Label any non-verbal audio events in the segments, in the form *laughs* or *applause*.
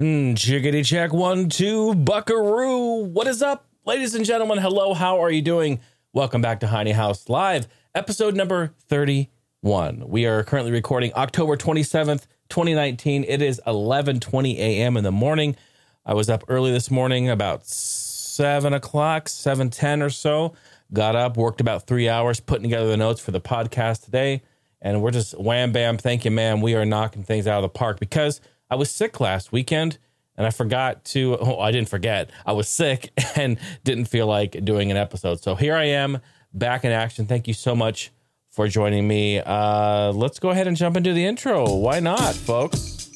Mm, chickadee check one, two, buckaroo. What is up, ladies and gentlemen? Hello, how are you doing? Welcome back to Heiny House Live, episode number 31. We are currently recording October 27th, 2019. It is 11:20 a.m. in the morning. I was up early this morning, about seven o'clock, 7:10 or so. Got up, worked about three hours, putting together the notes for the podcast today. And we're just wham bam, thank you, man. We are knocking things out of the park because I was sick last weekend and I forgot to, oh, I didn't forget. I was sick *laughs* and didn't feel like doing an episode. So here I am back in action. Thank you so much for joining me. Uh, let's go ahead and jump into the intro. Why not, folks?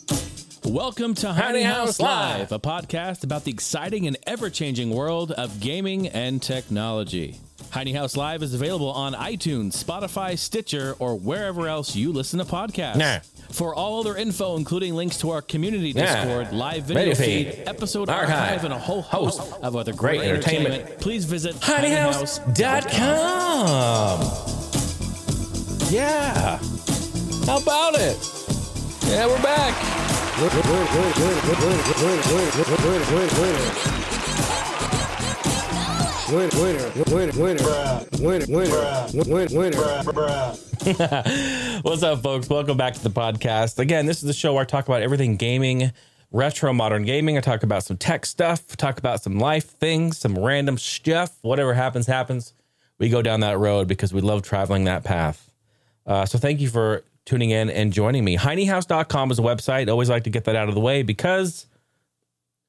Welcome to Heiny House Live, a podcast about the exciting and ever changing world of gaming and technology. Heiny House Live is available on iTunes, Spotify, Stitcher, or wherever else you listen to podcasts. Nah. For all other info, including links to our community Nah. Discord, live video Radio feed, feed, episode archive, archive, and a whole host of other great, great entertainment, entertainment. please visit heinyhouse.com. Yeah. How about it? Yeah, we're back. What's up, folks? Welcome back to the podcast. Again, this is the show where I talk about everything gaming, retro modern gaming. I talk about some tech stuff, talk about some life things, some random stuff. Whatever happens, happens. We go down that road because we love traveling that path. Uh, so thank you for tuning in and joining me. HeinyHouse.com is a website. Always like to get that out of the way because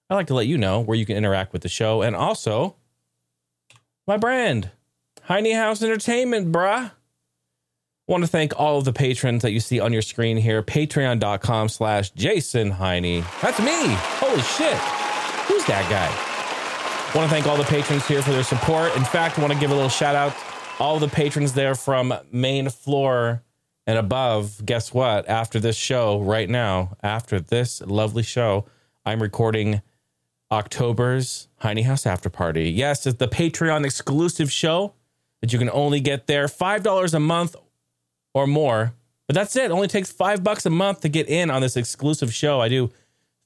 I like to let you know where you can interact with the show and also my brand, Heiny House Entertainment, bruh. Want to thank all of the patrons that you see on your screen here. Patreon.com slash Jason Heine. That's me. Holy shit. Who's that guy? Want to thank all the patrons here for their support. In fact, want to give a little shout out all the patrons there from main floor and above. Guess what? After this show, right now, after this lovely show, I'm recording October's Heiny House After Party. Yes, it's the Patreon exclusive show that you can only get there. $5 a month or more. But that's it. it. Only takes five bucks a month to get in on this exclusive show. I do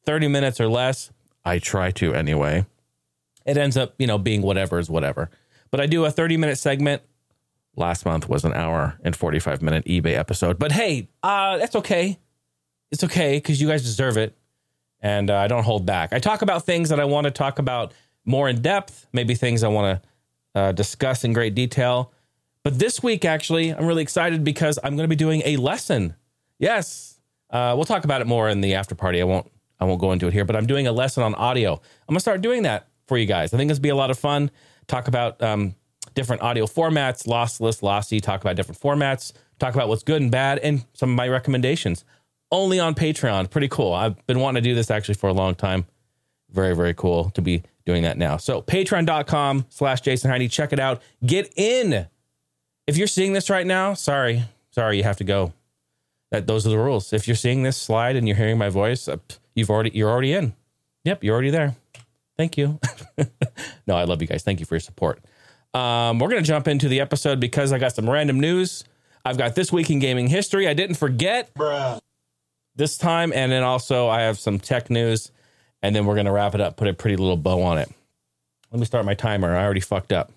30 minutes or less. I try to anyway. It ends up, you know, being whatever is whatever. But I do a 30 minute segment. Last month was an hour and 45 minute eBay episode. But hey, uh, that's okay. It's okay because you guys deserve it. And uh, I don't hold back. I talk about things that I want to talk about more in depth, maybe things I want to uh, discuss in great detail. But this week, actually, I'm really excited because I'm going to be doing a lesson. Yes, uh, we'll talk about it more in the after party. I won't. I won't go into it here, but I'm doing a lesson on audio. I'm gonna start doing that for you guys. I think this will be a lot of fun. Talk about um, different audio formats, lossless, lossy. Talk about different formats. Talk about what's good and bad, and some of my recommendations. Only on Patreon. Pretty cool. I've been wanting to do this actually for a long time. Very, very cool to be doing that now. So patreon.com slash Jason Heine. Check it out. Get in. If you're seeing this right now, sorry. Sorry, you have to go. That those are the rules. If you're seeing this slide and you're hearing my voice, uh, you've already you're already in. Yep, you're already there. Thank you. *laughs* no, I love you guys. Thank you for your support. Um, we're gonna jump into the episode because I got some random news. I've got this week in gaming history. I didn't forget this time, and then also I have some tech news, and then we're gonna wrap it up. Put a pretty little bow on it. Let me start my timer. I already fucked up.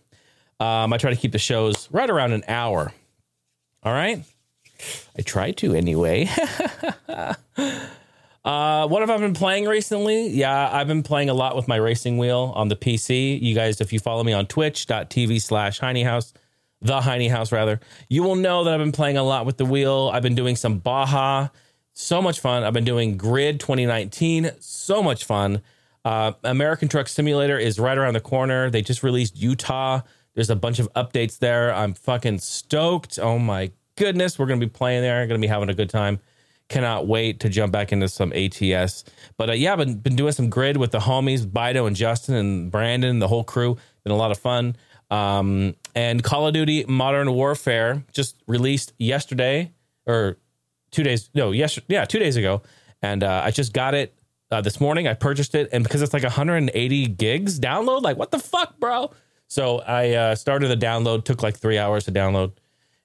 Um, I try to keep the shows right around an hour. All right. I try to anyway. *laughs* uh, what have I been playing recently? Yeah, I've been playing a lot with my racing wheel on the PC. You guys, if you follow me on twitch.tv slash Heiny House, the Heiny House rather, you will know that I've been playing a lot with the wheel. I've been doing some Baja. So much fun. I've been doing Grid 2019. So much fun. Uh, American Truck Simulator is right around the corner. They just released Utah. There's a bunch of updates there. I'm fucking stoked. Oh my goodness. We're going to be playing there. Going to be having a good time. Cannot wait to jump back into some ATS. But uh, yeah, I've been, been doing some grid with the homies, Bido and Justin and Brandon, and the whole crew. Been a lot of fun. Um, and Call of Duty Modern Warfare just released yesterday or two days. No, yes, yeah, two days ago. And uh, I just got it uh, this morning. I purchased it, and because it's like 180 gigs download, like what the fuck, bro? So I uh, started the download. Took like three hours to download,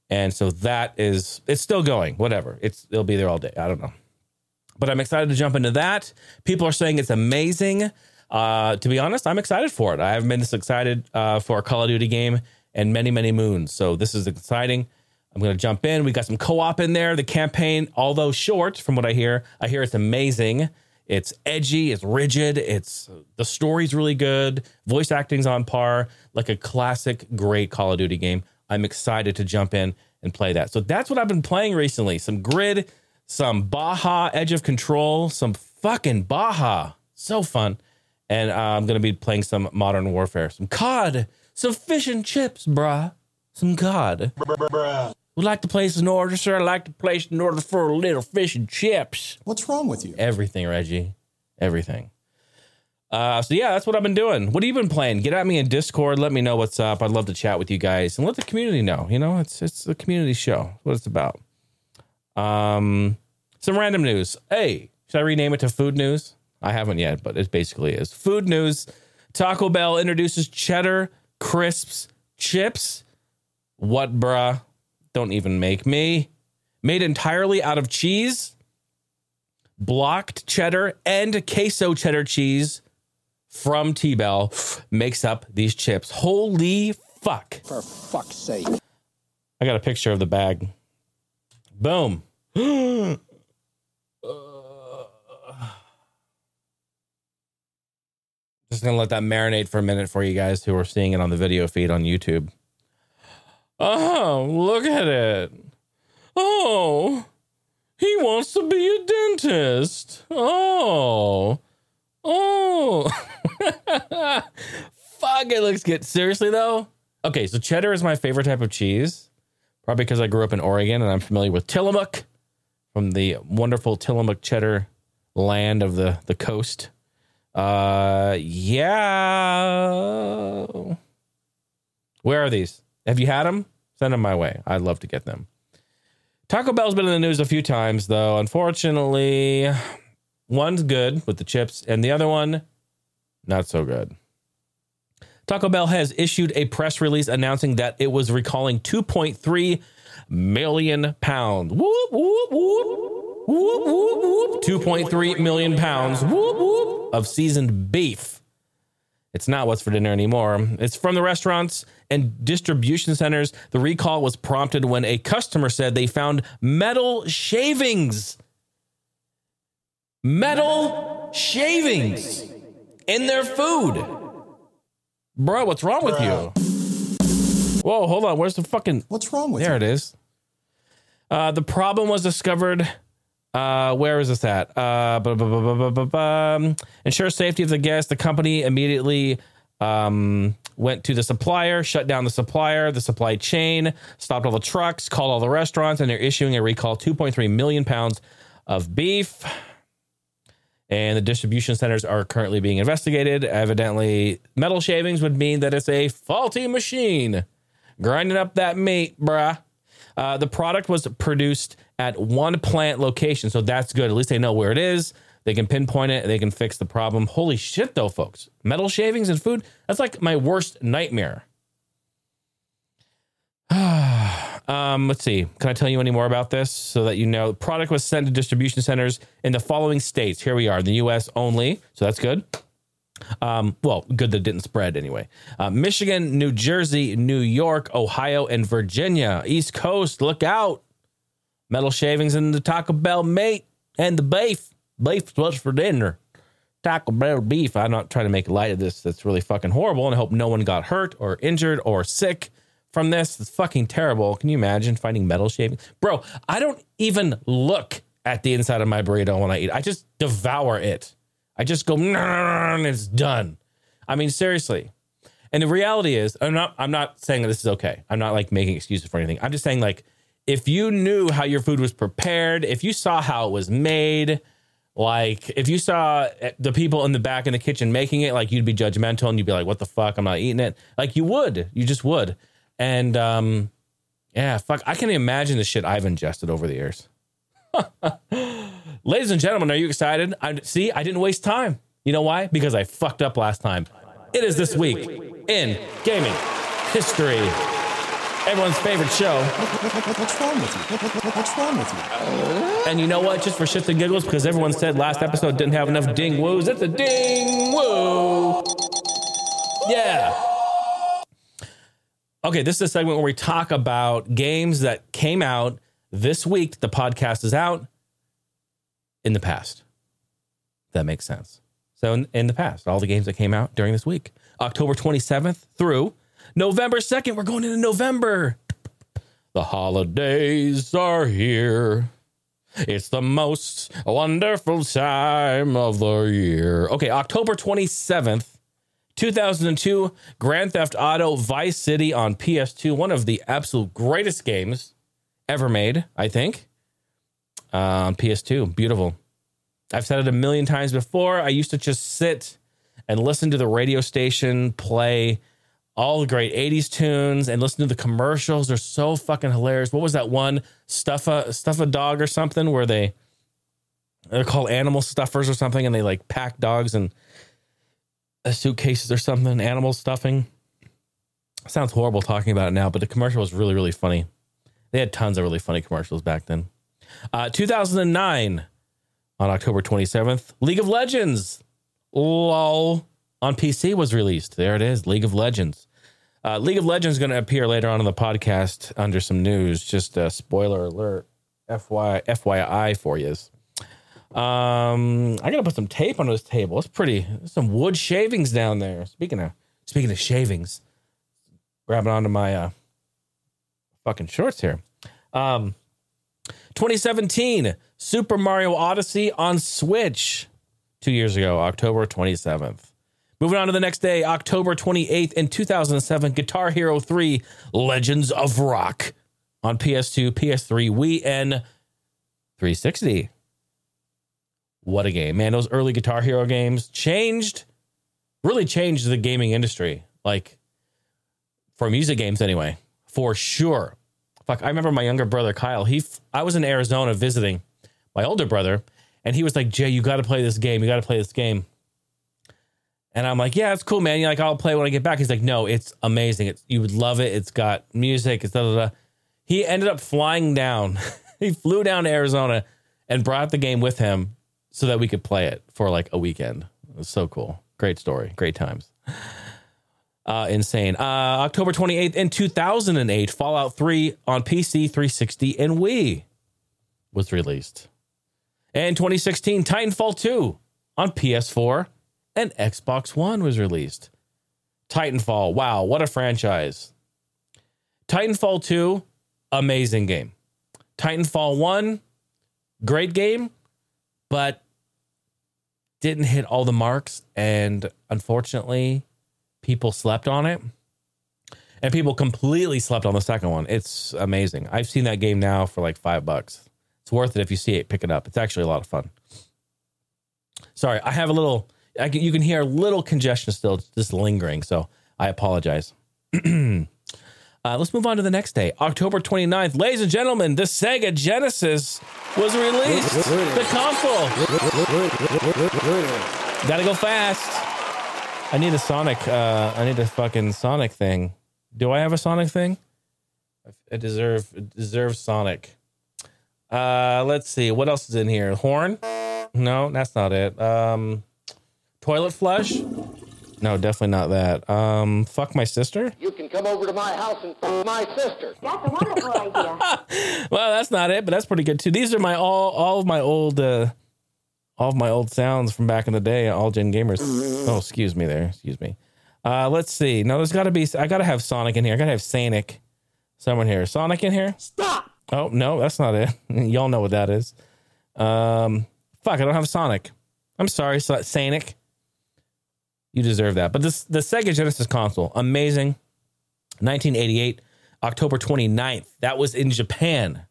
and so that is it's still going. Whatever, it's it'll be there all day. I don't know. but I'm excited to jump into that. People are saying it's amazing. Uh, to be honest, I'm excited for it. I haven't been this excited uh, for a Call of Duty game in many, many moons. So this is exciting. I'm going to jump in. We got some co op in there. The campaign, although short from what I hear, I hear it's amazing. It's edgy, it's rigid, it's the story's really good, voice acting's on par, like a classic great Call of Duty game. I'm excited to jump in and play that. So that's what I've been playing recently. Some grid, some Baja Edge of Control, some fucking Baja. So fun. And uh, I'm going to be playing some Modern Warfare, some COD, some fish and chips, bruh. Some COD. Would like to place an order, sir. I'd like to place an order for a little fish and chips. What's wrong with you? Everything, Reggie. Everything. Uh, so yeah, that's what I've been doing. What have you been playing? Get at me in Discord. Let me know what's up. I'd love to chat with you guys and let the community know. You know, it's it's a community show. What it's about. Um, some random news. Hey, should I rename it to food news? I haven't yet, but it basically is food news. Taco Bell introduces cheddar crisps chips. What, bruh? Don't even make me. Made entirely out of cheese, blocked cheddar, and queso cheddar cheese from T Bell makes up these chips. Holy fuck. For fuck's sake. I got a picture of the bag. Boom. *gasps* Just gonna let that marinate for a minute for you guys who are seeing it on the video feed on YouTube. Oh, look at it. Oh, he wants to be a dentist. Oh, oh. *laughs* Fuck, it looks good. Seriously, though? Okay, so cheddar is my favorite type of cheese, probably because I grew up in Oregon and I'm familiar with Tillamook from the wonderful Tillamook cheddar land of the, the coast. Uh, yeah. Where are these? Have you had them? Send them my way. I'd love to get them. Taco Bell's been in the news a few times, though. Unfortunately, one's good with the chips, and the other one, not so good. Taco Bell has issued a press release announcing that it was recalling 2.3 million pounds. Whoop, whoop, whoop. Whoop, whoop, whoop. 2.3 million pounds whoop, whoop, of seasoned beef. It's not what's for dinner anymore. It's from the restaurants and distribution centers. The recall was prompted when a customer said they found metal shavings. Metal shavings in their food. Bro, what's wrong with you? Whoa, hold on. Where's the fucking. What's wrong with you? There you? it is. Uh, the problem was discovered. Uh, where is this at? Uh, bu- bu- bu- ensure safety of the guest. The company immediately um, went to the supplier, shut down the supplier, the supply chain, stopped all the trucks, called all the restaurants, and they're issuing a recall 2.3 million pounds of beef. And the distribution centers are currently being investigated. Evidently, metal shavings would mean that it's a faulty machine grinding up that meat, bruh. Uh, the product was produced at one plant location, so that's good. At least they know where it is. They can pinpoint it. They can fix the problem. Holy shit, though, folks! Metal shavings and food—that's like my worst nightmare. *sighs* um, let's see. Can I tell you any more about this so that you know? The product was sent to distribution centers in the following states. Here we are, the U.S. only, so that's good. Um, well, good that didn't spread anyway. Uh, Michigan, New Jersey, New York, Ohio, and Virginia. East Coast, look out. Metal shavings in the Taco Bell mate and the beef. Beef's what's for dinner. Taco Bell beef. I'm not trying to make light of this. That's really fucking horrible. And I hope no one got hurt or injured or sick from this. It's fucking terrible. Can you imagine finding metal shavings? Bro, I don't even look at the inside of my burrito when I eat. I just devour it. I just go, and it's done. I mean, seriously. And the reality is, I'm not. I'm not saying that this is okay. I'm not like making excuses for anything. I'm just saying, like, if you knew how your food was prepared, if you saw how it was made, like if you saw the people in the back in the kitchen making it, like you'd be judgmental and you'd be like, "What the fuck? I'm not eating it." Like you would. You just would. And um, yeah, fuck. I can't imagine the shit I've ingested over the years. *laughs* Ladies and gentlemen, are you excited? I see. I didn't waste time. You know why? Because I fucked up last time. It is this week in gaming history. Everyone's favorite show. What's wrong with you? What's wrong with you? And you know what? Just for shits and giggles, because everyone said last episode didn't have enough ding woos. It's a ding woo. Yeah. Okay, this is a segment where we talk about games that came out this week. The podcast is out in the past. That makes sense. So, in, in the past, all the games that came out during this week, October 27th through November 2nd, we're going into November. The holidays are here. It's the most wonderful time of the year. Okay, October 27th, 2002, Grand Theft Auto Vice City on PS2, one of the absolute greatest games ever made, I think. Uh, on PS2, beautiful. I've said it a million times before. I used to just sit and listen to the radio station play all the great 80s tunes and listen to the commercials. They're so fucking hilarious. What was that one? Stuff a stuff a dog or something where they they're called animal stuffers or something and they like pack dogs in suitcases or something, animal stuffing. Sounds horrible talking about it now, but the commercial was really, really funny. They had tons of really funny commercials back then. Uh, 2009, on October 27th, League of Legends, lol, on PC was released. There it is, League of Legends. Uh, League of Legends is going to appear later on in the podcast under some news. Just a spoiler alert, FY, FYI for you. Um, I got to put some tape on this table. It's pretty. Some wood shavings down there. Speaking of speaking of shavings, grabbing onto my uh, fucking shorts here. Um, 2017, Super Mario Odyssey on Switch. Two years ago, October 27th. Moving on to the next day, October 28th in 2007, Guitar Hero 3 Legends of Rock on PS2, PS3, Wii, and 360. What a game. Man, those early Guitar Hero games changed, really changed the gaming industry. Like, for music games anyway, for sure. Fuck, I remember my younger brother Kyle. He, I was in Arizona visiting my older brother, and he was like, "Jay, you got to play this game. You got to play this game." And I'm like, "Yeah, it's cool, man. You're like, I'll play when I get back." He's like, "No, it's amazing. It's you would love it. It's got music. It's da da da." He ended up flying down. *laughs* he flew down to Arizona and brought the game with him so that we could play it for like a weekend. It was so cool. Great story. Great times. Uh, insane. Uh, October 28th in 2008, Fallout 3 on PC, 360, and Wii was released. And 2016, Titanfall 2 on PS4 and Xbox One was released. Titanfall, wow, what a franchise. Titanfall 2, amazing game. Titanfall 1, great game, but didn't hit all the marks. And unfortunately, people slept on it. And people completely slept on the second one. It's amazing. I've seen that game now for like five bucks. It's worth it if you see it, pick it up. It's actually a lot of fun. Sorry, I have a little, can, you can hear a little congestion still just lingering. So I apologize. *clears throat* uh, let's move on to the next day, October 29th. Ladies and gentlemen, the Sega Genesis was released. The console. Gotta go fast. I need a Sonic. Uh, I need a fucking Sonic thing. Do I have a Sonic thing? I deserve deserve Sonic. Uh, let's see what else is in here. Horn? No, that's not it. Um, toilet flush? No, definitely not that. Um, fuck my sister? You can come over to my house and fuck my sister. That's a wonderful idea. *laughs* well, that's not it, but that's pretty good too. These are my all all of my old uh all of my old sounds from back in the day, all gen gamers. Oh, excuse me there. Excuse me. Uh let's see. No, there's gotta be I gotta have Sonic in here. I gotta have Sonic. Someone here. Sonic in here? Stop. Oh no, that's not it. *laughs* Y'all know what that is. Um fuck, I don't have Sonic. I'm sorry, Sonic. You deserve that. But this the Sega Genesis console, amazing. 1988, October 29th. That was in Japan.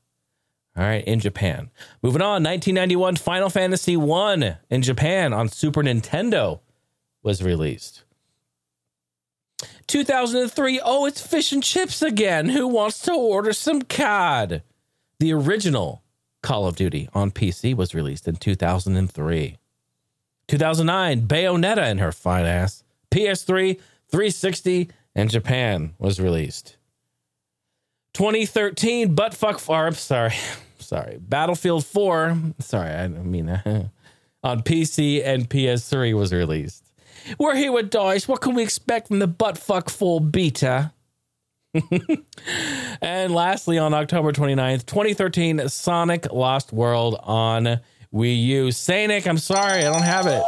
All right, in Japan. Moving on, 1991, Final Fantasy 1 in Japan on Super Nintendo was released. 2003, oh, it's fish and chips again. Who wants to order some COD? The original Call of Duty on PC was released in 2003. 2009, Bayonetta and her fine ass. PS3, 360, and Japan was released. 2013 butt fuck or sorry. *laughs* Sorry. Battlefield 4, sorry, I mean that. *laughs* on PC and PS3 was released. We're here with Dice. What can we expect from the butt fuck 4 beta? *laughs* and lastly, on October 29th, 2013, Sonic Lost World on Wii U. Sanic, I'm sorry, I don't have it.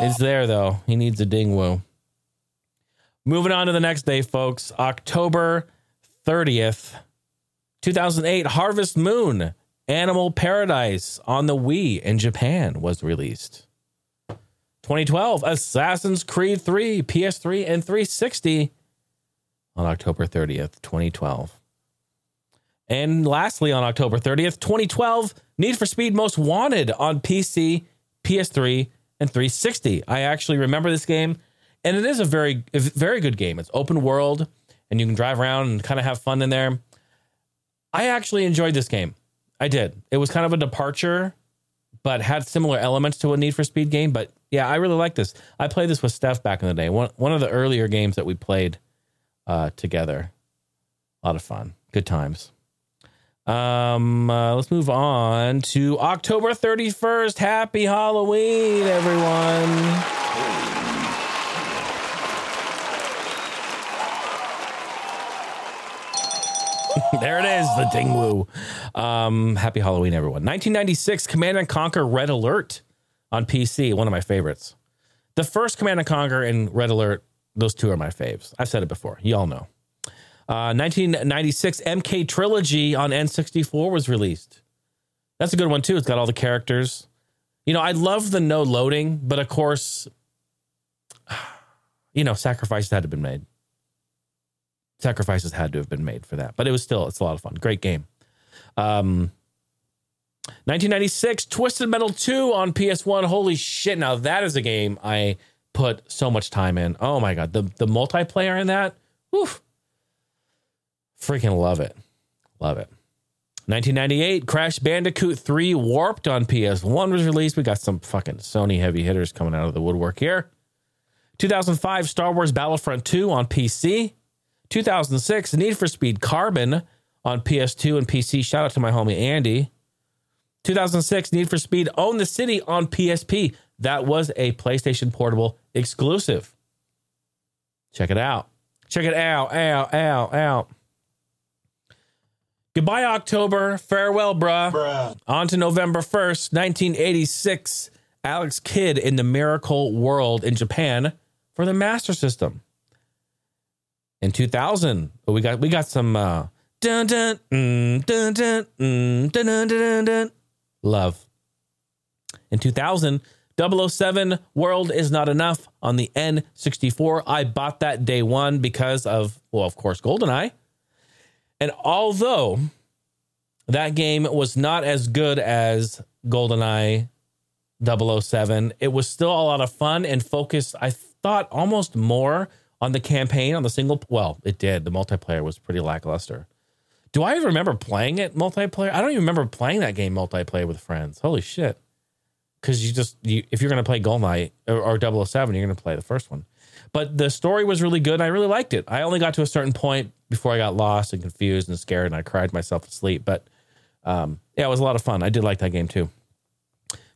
It's there though. He needs a ding woo. Moving on to the next day, folks. October 30th, 2008, Harvest Moon Animal Paradise on the Wii in Japan was released. 2012, Assassin's Creed 3, PS3 and 360 on October 30th, 2012. And lastly, on October 30th, 2012, Need for Speed Most Wanted on PC, PS3, and 360. I actually remember this game, and it is a very, very good game. It's open world, and you can drive around and kind of have fun in there. I actually enjoyed this game. I did. It was kind of a departure, but had similar elements to a Need for Speed game. But yeah, I really like this. I played this with Steph back in the day. One one of the earlier games that we played uh, together. A lot of fun. Good times. Um, uh, let's move on to October 31st. Happy Halloween, everyone. *laughs* there it is, the ding woo. Um, happy Halloween, everyone. 1996, Command and Conquer Red Alert on PC, one of my favorites. The first Command and Conquer and Red Alert, those two are my faves. I've said it before. You all know. Uh, 1996, MK Trilogy on N64 was released. That's a good one, too. It's got all the characters. You know, I love the no loading, but of course, *sighs* you know, sacrifices had to be made sacrifices had to have been made for that. But it was still it's a lot of fun. Great game. Um 1996 Twisted Metal 2 on PS1. Holy shit. Now that is a game I put so much time in. Oh my god, the the multiplayer in that. Freaking love it. Love it. 1998 Crash Bandicoot 3 Warped on PS1 was released. We got some fucking Sony heavy hitters coming out of the woodwork here. 2005 Star Wars Battlefront 2 on PC. 2006, Need for Speed Carbon on PS2 and PC. Shout out to my homie Andy. 2006, Need for Speed Own the City on PSP. That was a PlayStation Portable exclusive. Check it out. Check it out, out, out, out. Goodbye, October. Farewell, bruh. bruh. On to November 1st, 1986. Alex Kidd in the Miracle World in Japan for the Master System in 2000 we got we got some uh dun dun mm, dun dun mm, dun, dun, dun, dun, love in 2000 007 world is not enough on the n64 i bought that day one because of well of course goldeneye and although that game was not as good as goldeneye 007 it was still a lot of fun and focused i thought almost more on the campaign on the single well it did. The multiplayer was pretty lackluster. Do i remember playing it multiplayer? I don't even remember playing that game multiplayer with friends. Holy shit. Because you just you, if you're going to play goldeneye or, or 007 you're going to play the first one but the story was really good And i really liked it i only got to a certain point before i got lost and confused and scared and i cried myself to sleep but um, yeah it was a lot of fun i did like that game too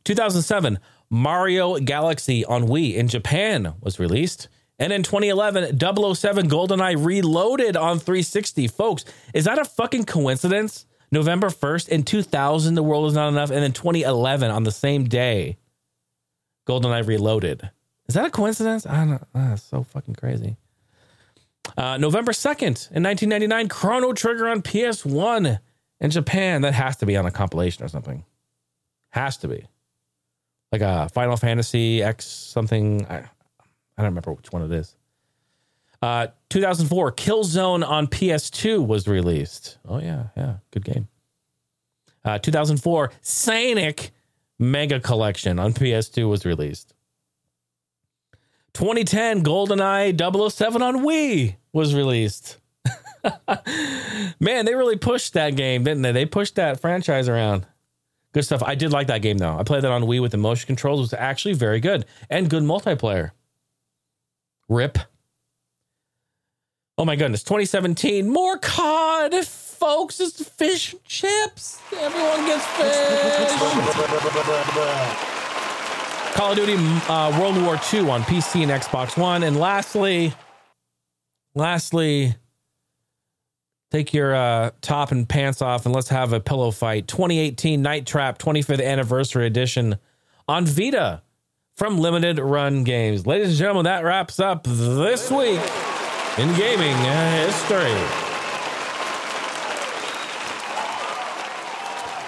2007 mario galaxy on wii in japan was released and in 2011, 007 GoldenEye reloaded on 360. Folks, is that a fucking coincidence? November 1st in 2000, The World Is Not Enough. And then 2011, on the same day, GoldenEye reloaded. Is that a coincidence? I don't know. That's so fucking crazy. Uh, November 2nd in 1999, Chrono Trigger on PS1 in Japan. That has to be on a compilation or something. Has to be. Like a Final Fantasy X something. I, I don't remember which one it is. Uh, 2004, Killzone on PS2 was released. Oh, yeah, yeah, good game. Uh, 2004, Sonic Mega Collection on PS2 was released. 2010, GoldenEye 007 on Wii was released. *laughs* Man, they really pushed that game, didn't they? They pushed that franchise around. Good stuff. I did like that game though. I played that on Wii with the motion controls. It was actually very good and good multiplayer. Rip. Oh my goodness, 2017, more COD, folks. It's fish and chips. Everyone gets fish. *laughs* Call of Duty uh, World War II on PC and Xbox One. And lastly, lastly, take your uh, top and pants off and let's have a pillow fight. 2018 Night Trap 25th Anniversary Edition on Vita from Limited Run Games. Ladies and gentlemen, that wraps up this week in gaming history.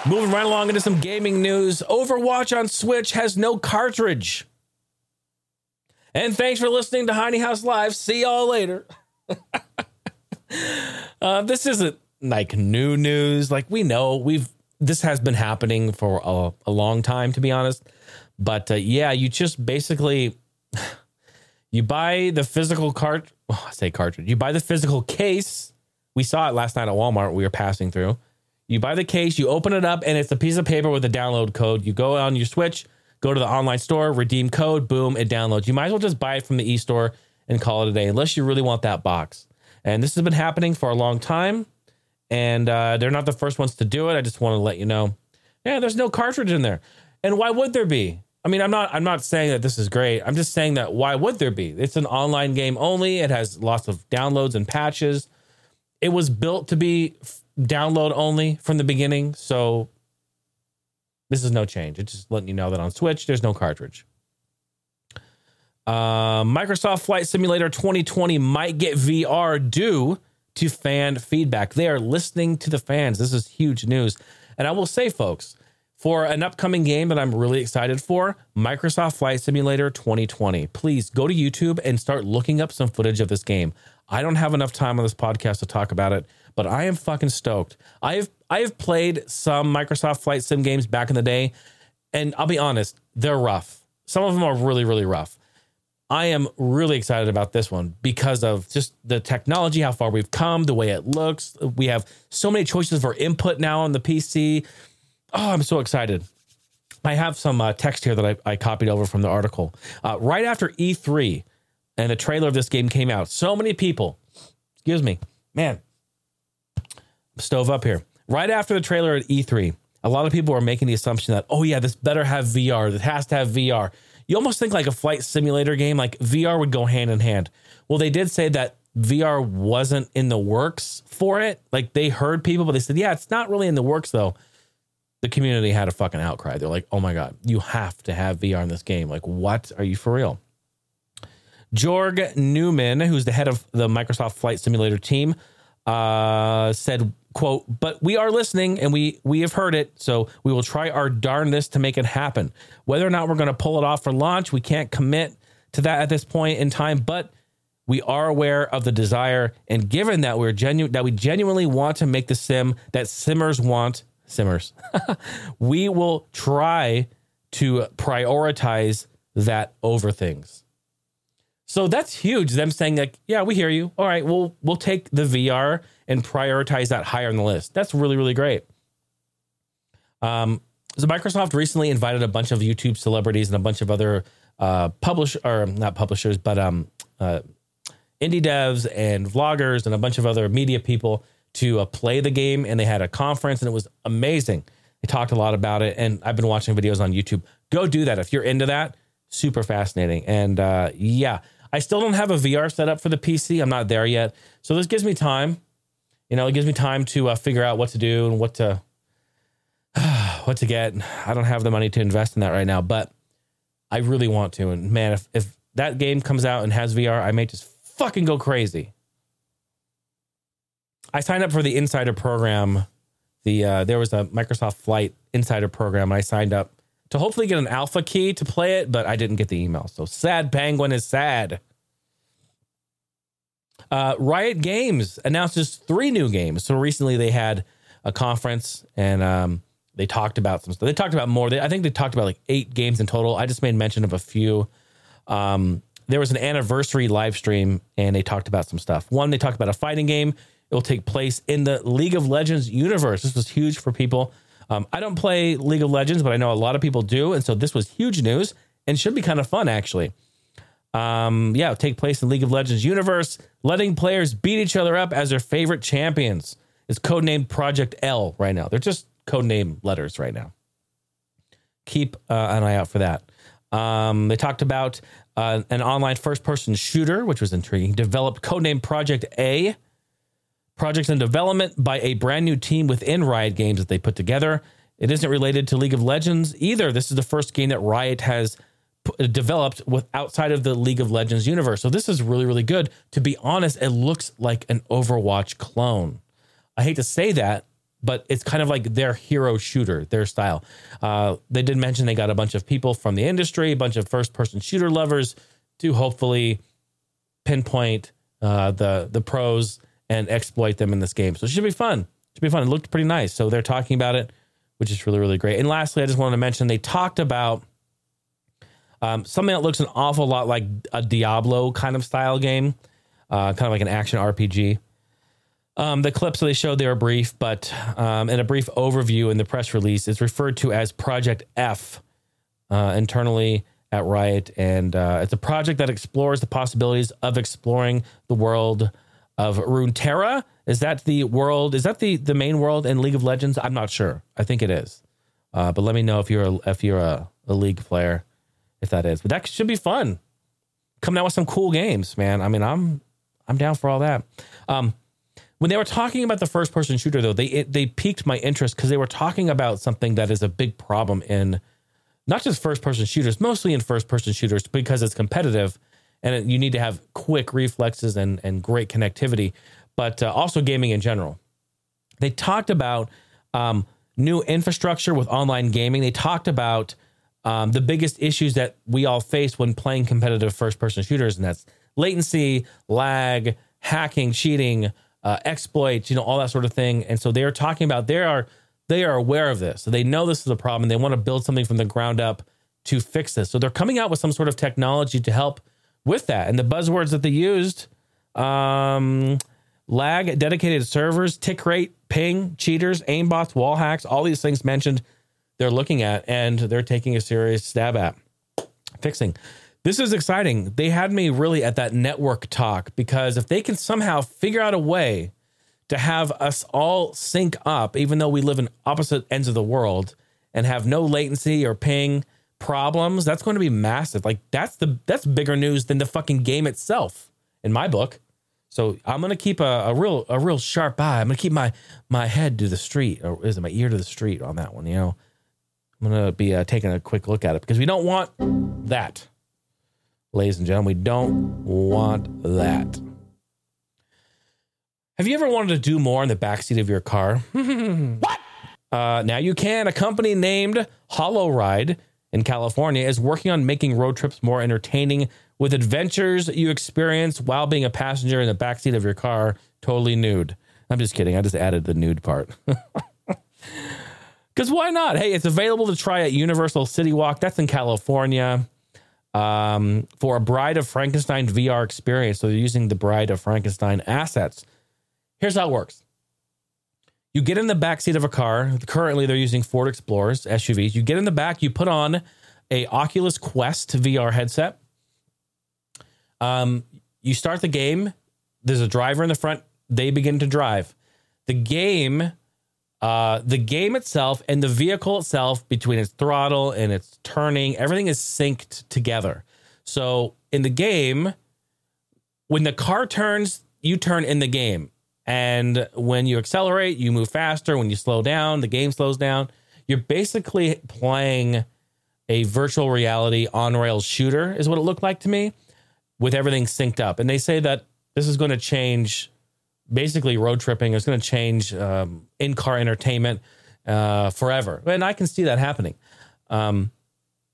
Moving right along into some gaming news. Overwatch on Switch has no cartridge. And thanks for listening to Heiny House Live. See y'all later. *laughs* uh, this isn't like new news. Like we know we've this has been happening for a, a long time, to be honest. But uh, yeah, you just basically *sighs* you buy the physical cart. Oh, *laughs* I say cartridge. You buy the physical case. We saw it last night at Walmart. We were passing through. You buy the case, you open it up, and it's a piece of paper with a download code. You go on your Switch, go to the online store, redeem code, boom, it downloads. You might as well just buy it from the e store and call it a day, unless you really want that box. And this has been happening for a long time, and uh, they're not the first ones to do it. I just want to let you know, yeah, there's no cartridge in there, and why would there be? I mean, I'm not. I'm not saying that this is great. I'm just saying that why would there be? It's an online game only. It has lots of downloads and patches. It was built to be download only from the beginning. So this is no change. It's just letting you know that on Switch, there's no cartridge. Uh, Microsoft Flight Simulator 2020 might get VR due to fan feedback. They are listening to the fans. This is huge news. And I will say, folks, for an upcoming game that I'm really excited for, Microsoft Flight Simulator 2020. Please go to YouTube and start looking up some footage of this game. I don't have enough time on this podcast to talk about it, but I am fucking stoked. I've I've played some Microsoft Flight Sim games back in the day, and I'll be honest, they're rough. Some of them are really really rough. I am really excited about this one because of just the technology, how far we've come, the way it looks. We have so many choices for input now on the PC. Oh, I'm so excited. I have some uh, text here that I, I, copied over from the article. Uh, right after E3 and the trailer of this game came out, so many people, excuse me, man, stove up here. Right after the trailer at E3, a lot of people were making the assumption that, oh, yeah, this better have VR. This has to have VR. You almost think like a flight simulator game, like VR would go hand in hand. Well, they did say that VR wasn't in the works for it. Like they heard people, but they said, yeah, it's not really in the works though. The community had a fucking outcry. They're like, oh my God, you have to have VR in this game. Like, what? Are you for real? Jorg Neumann, who's the head of the Microsoft Flight Simulator team, uh, said, quote, but we are listening and we we have heard it, so we will try our darndest to make it happen. Whether or not we're going to pull it off for launch, we can't commit to that at this point in time, but we are aware of the desire and given that we're genuine that we genuinely want to make the sim that simmers want simmers *laughs* we will try to prioritize that over things so that's huge. Them saying like, yeah, we hear you. All right, we'll we'll take the VR and prioritize that higher on the list. That's really really great. Um, so Microsoft recently invited a bunch of YouTube celebrities and a bunch of other uh, publish or not publishers, but um, uh, indie devs and vloggers and a bunch of other media people to uh, play the game. And they had a conference and it was amazing. They talked a lot about it, and I've been watching videos on YouTube. Go do that if you're into that. Super fascinating. And uh, yeah, I still don't have a VR set up for the PC. I'm not there yet. So this gives me time. You know, it gives me time to uh, figure out what to do and what to *sighs* what to get. I don't have the money to invest in that right now, but I really want to. And man, if, if that game comes out and has VR, I may just fucking go crazy. I signed up for the Insider program. The uh, there was a Microsoft Flight Insider program. I signed up to hopefully get an alpha key to play it, but I didn't get the email. So sad penguin is sad. Uh, Riot Games announces three new games. So recently they had a conference and um, they talked about some stuff. They talked about more. They, I think they talked about like eight games in total. I just made mention of a few. Um, there was an anniversary live stream and they talked about some stuff. One, they talked about a fighting game. It will take place in the League of Legends universe. This was huge for people. Um, I don't play League of Legends, but I know a lot of people do. And so this was huge news and should be kind of fun, actually. Um, yeah, take place in League of Legends universe, letting players beat each other up as their favorite champions. It's codenamed Project L right now. They're just codename letters right now. Keep uh, an eye out for that. Um, they talked about uh, an online first person shooter, which was intriguing, developed codenamed Project A. Projects in development by a brand new team within Riot Games that they put together. It isn't related to League of Legends either. This is the first game that Riot has p- developed with outside of the League of Legends universe. So this is really really good. To be honest, it looks like an Overwatch clone. I hate to say that, but it's kind of like their hero shooter, their style. Uh, they did mention they got a bunch of people from the industry, a bunch of first person shooter lovers to hopefully pinpoint uh, the the pros and exploit them in this game. So it should be fun. It should be fun. It looked pretty nice. So they're talking about it, which is really really great. And lastly, I just wanted to mention they talked about um, something that looks an awful lot like a Diablo kind of style game, uh, kind of like an action RPG. Um, the clips that they showed, they were brief, but um, in a brief overview in the press release, it's referred to as Project F uh, internally at Riot. And uh, it's a project that explores the possibilities of exploring the world of Runeterra. Is that the world? Is that the, the main world in League of Legends? I'm not sure. I think it is. Uh, but let me know if you're a, if you're a, a League player, if that is. But that should be fun. Coming out with some cool games, man. I mean, I'm I'm down for all that. Um, when they were talking about the first person shooter though they it, they piqued my interest because they were talking about something that is a big problem in not just first person shooters mostly in first person shooters because it's competitive and it, you need to have quick reflexes and and great connectivity but uh, also gaming in general they talked about um, new infrastructure with online gaming they talked about um, the biggest issues that we all face when playing competitive first person shooters and that's latency lag hacking cheating uh, exploits, you know, all that sort of thing. And so they're talking about they are they are aware of this. So they know this is a problem they want to build something from the ground up to fix this. So they're coming out with some sort of technology to help with that. And the buzzwords that they used um, lag, dedicated servers, tick rate, ping, cheaters, aimbots, wall hacks, all these things mentioned they're looking at and they're taking a serious stab at fixing. This is exciting. They had me really at that network talk because if they can somehow figure out a way to have us all sync up, even though we live in opposite ends of the world and have no latency or ping problems, that's going to be massive. Like that's the that's bigger news than the fucking game itself in my book. So I'm gonna keep a, a real a real sharp eye. I'm gonna keep my my head to the street, or is it my ear to the street on that one? You know, I'm gonna be uh, taking a quick look at it because we don't want that ladies and gentlemen. We don't want that. Have you ever wanted to do more in the backseat of your car? *laughs* what? Uh, now you can. A company named Holoride in California is working on making road trips more entertaining with adventures you experience while being a passenger in the backseat of your car, totally nude. I'm just kidding. I just added the nude part. *laughs* Because why not? Hey, it's available to try at Universal City Walk. That's in California um, for a Bride of Frankenstein VR experience. So they're using the Bride of Frankenstein assets. Here's how it works. You get in the back seat of a car. Currently, they're using Ford Explorers SUVs. You get in the back. You put on a Oculus Quest VR headset. Um, you start the game. There's a driver in the front. They begin to drive. The game uh, the game itself and the vehicle itself, between its throttle and its turning, everything is synced together. So in the game, when the car turns, you turn in the game. And when you accelerate, you move faster. When you slow down, the game slows down. You're basically playing a virtual reality on rails shooter, is what it looked like to me, with everything synced up. And they say that this is going to change basically road tripping is going to change um, in car entertainment uh, forever. And I can see that happening. Um,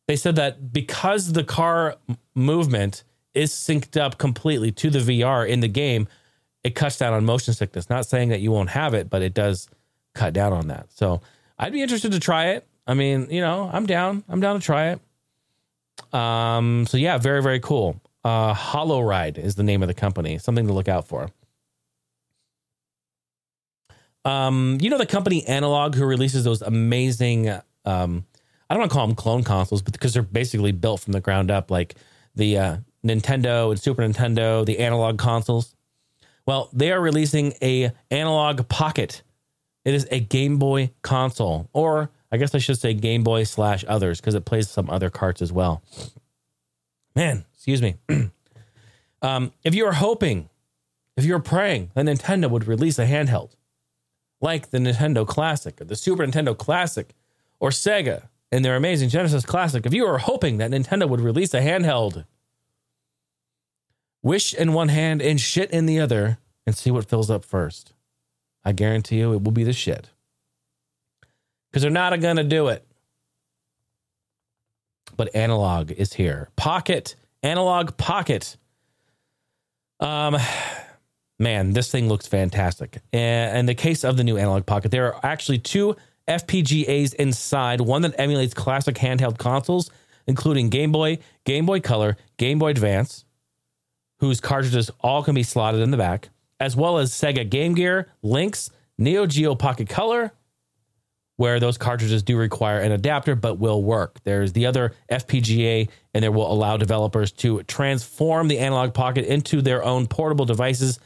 they said that because the car movement is synced up completely to the VR in the game, it cuts down on motion sickness. Not saying that you won't have it, but it does cut down on that. So I'd be interested to try it. I mean, you know, I'm down. I'm down to try it. Um, so yeah, very, very cool. Uh, Holoride is the name of the company. Something to look out for. Um, you know the company Analogue who releases those amazing um, I don't want to call them clone consoles, but because they're basically built from the ground up, like the uh, Nintendo and Super Nintendo, the Analogue consoles. Well, they are releasing a Analogue Pocket. It is a Game Boy console, or I guess I should say Game Boy slash others, because it plays some other carts as well. Man, excuse me. *clears throat* um, if you are hoping, if you're praying that Nintendo would release a handheld like the Nintendo Classic, or the Super Nintendo Classic, or Sega and their amazing Genesis Classic, if you are hoping that Nintendo would release a handheld, wish in one hand and shit in the other and see what fills up first. I guarantee you it will be the shit. Because they're not going to do it. But Analogue is here. Pocket, Analogue Pocket. Um, man, this thing looks fantastic. And in the case of the new Analogue Pocket, there are actually two FPGAs inside, one that emulates classic handheld consoles, including Game Boy, Game Boy Color, Game Boy Advance, whose cartridges all can be slotted in the back, as well as Sega Game Gear, Lynx, Neo Geo Pocket Color, where those cartridges do require an adapter but will work. There's the other FPGA, and there will allow developers to transform the Analogue Pocket into their own portable devices,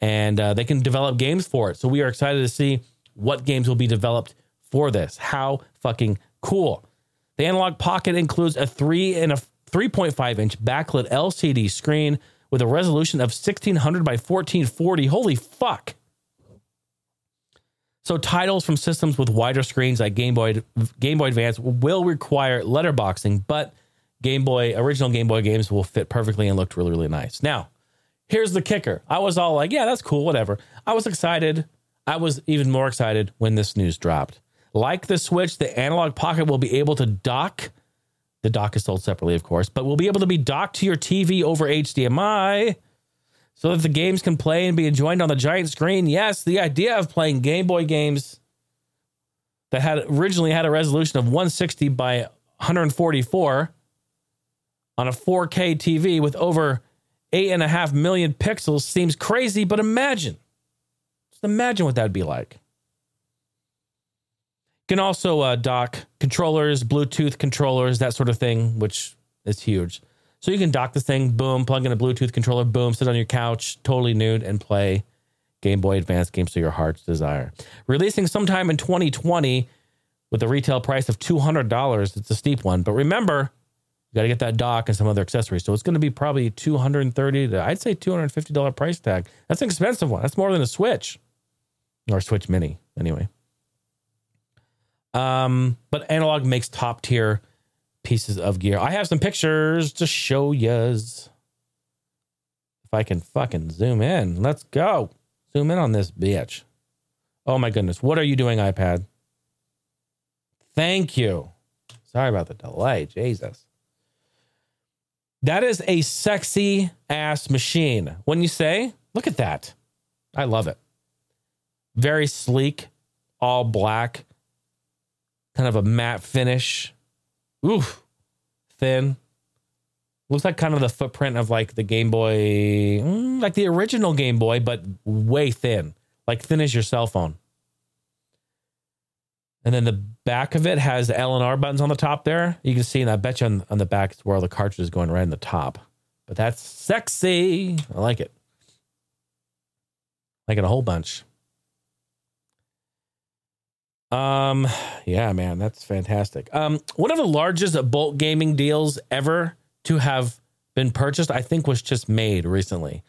and uh, they can develop games for it. So we are excited to see what games will be developed for this. How fucking cool! The Analogue Pocket includes a three and a 3.5 inch backlit LCD screen with a resolution of 1600 by 1440. Holy fuck! So titles from systems with wider screens like Game Boy Game Boy Advance will require letterboxing, but Game Boy original Game Boy games will fit perfectly and looked really really nice. Now, here's the kicker. I was all like, yeah, that's cool, whatever. I was excited. I was even more excited when this news dropped. Like the Switch, the Analogue Pocket will be able to dock. The dock is sold separately, of course, but will be able to be docked to your TV over HDMI so that the games can play and be enjoyed on the giant screen. Yes, the idea of playing Game Boy games that had originally had a resolution of 160 by 144 on a 4K TV with over eight and a half million pixels seems crazy, but imagine, just imagine what that'd be like. Can also uh, dock controllers, Bluetooth controllers, that sort of thing, which is huge. So you can dock the thing, boom, plug in a Bluetooth controller, boom, sit on your couch, totally nude, and play Game Boy Advance games to your heart's desire. Releasing sometime in 2020 with a retail price of $200. It's a steep one, but remember, you got to get that dock and some other accessories. So it's going to be probably 230 to I'd say $250 price tag. That's an expensive one. That's more than a Switch or Switch Mini anyway. Um, but Analogue makes top tier pieces of gear. I have some pictures to show yous. If I can fucking zoom in, let's go. Zoom in on this bitch. Oh my goodness. What are you doing, iPad? Thank you. Sorry about the delay. Jesus. That is a sexy ass machine. When you say, look at that. I love it. Very sleek, all black, kind of a matte finish. Oof, thin. Looks like kind of the footprint of like the Game Boy, mm, like the original Game Boy, but way thin, like thin as your cell phone. And then the back of it has the L and R buttons on the top there. You can see, and I bet you on, on the back is where all the cartridges going right in the top. But that's sexy. I like it. like it a whole bunch. Um, yeah, man, that's fantastic. Um, one of the largest bulk gaming deals ever to have been purchased, I think, was just made recently.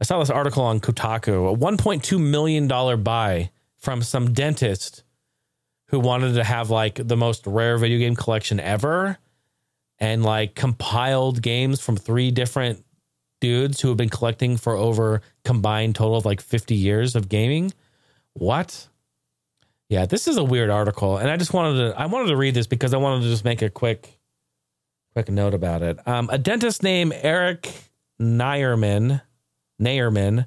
I saw this article on Kotaku, a 1.2 million dollar buy from some dentist who wanted to have like the most rare video game collection ever and like compiled games from three different dudes who have been collecting for over combined total of like 50 years of gaming. What? Yeah, this is a weird article, and I just wanted to I wanted to read this because I wanted to just make a quick quick note about it. Um, a dentist named Eric Neyerman Neyerman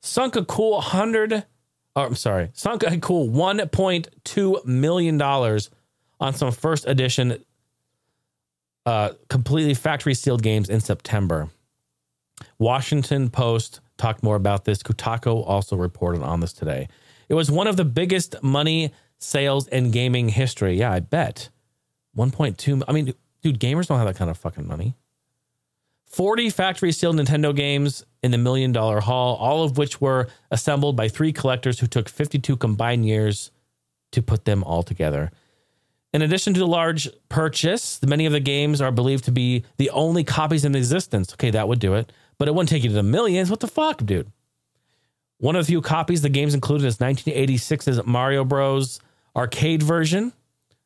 sunk a cool hundred. Oh, I'm sorry, sunk a cool 1.2 million dollars on some first edition, uh, completely factory sealed games in September. Washington Post talked more about this. Kotaku also reported on this today. It was one of the biggest money sales in gaming history. Yeah, I bet. 1.2 I mean, dude, gamers don't have that kind of fucking money. 40 factory sealed Nintendo games in the million dollar haul, all of which were assembled by three collectors who took 52 combined years to put them all together. In addition to the large purchase, many of the games are believed to be the only copies in existence. Okay, that would do it, but it wouldn't take you to the millions. What the fuck, dude? One of the few copies the games included is 1986's Mario Bros. arcade version,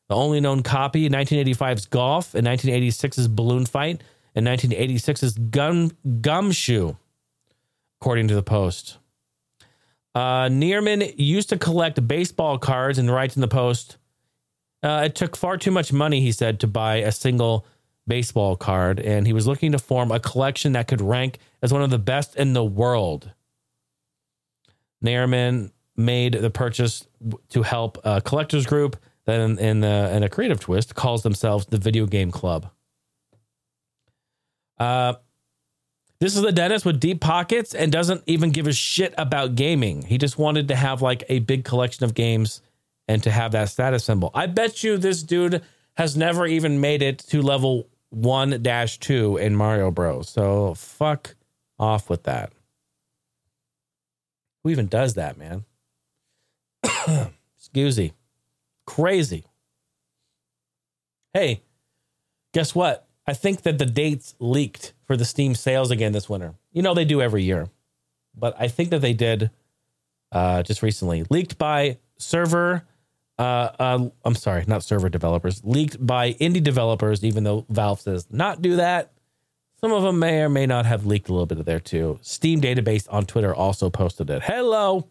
the only known copy, 1985's Golf, and 1986's Balloon Fight, and 1986's Gum Gumshoe, according to the Post. Uh, Neerman used to collect baseball cards and writes in the Post. Uh, it took far too much money, he said, to buy a single baseball card, and he was looking to form a collection that could rank as one of the best in the world. Nairman made the purchase to help a collectors group that, in, in, the, in a creative twist, calls themselves the Video Game Club. Uh, this is the dentist with deep pockets and doesn't even give a shit about gaming. He just wanted to have like a big collection of games and to have that status symbol. I bet you this dude has never even made it to level 1 2 in Mario Bros. So fuck off with that. Who even does that, man? *coughs* Excusey. Crazy. Hey, guess what? I think that the dates leaked for the Steam sales again this winter. You know, they do every year, but I think that they did uh, just recently. Leaked by server, uh, uh, I'm sorry, not server developers, leaked by indie developers, even though Valve says not do that. Some of them may or may not have leaked a little bit of there too. Steam database on Twitter also posted it. Hello.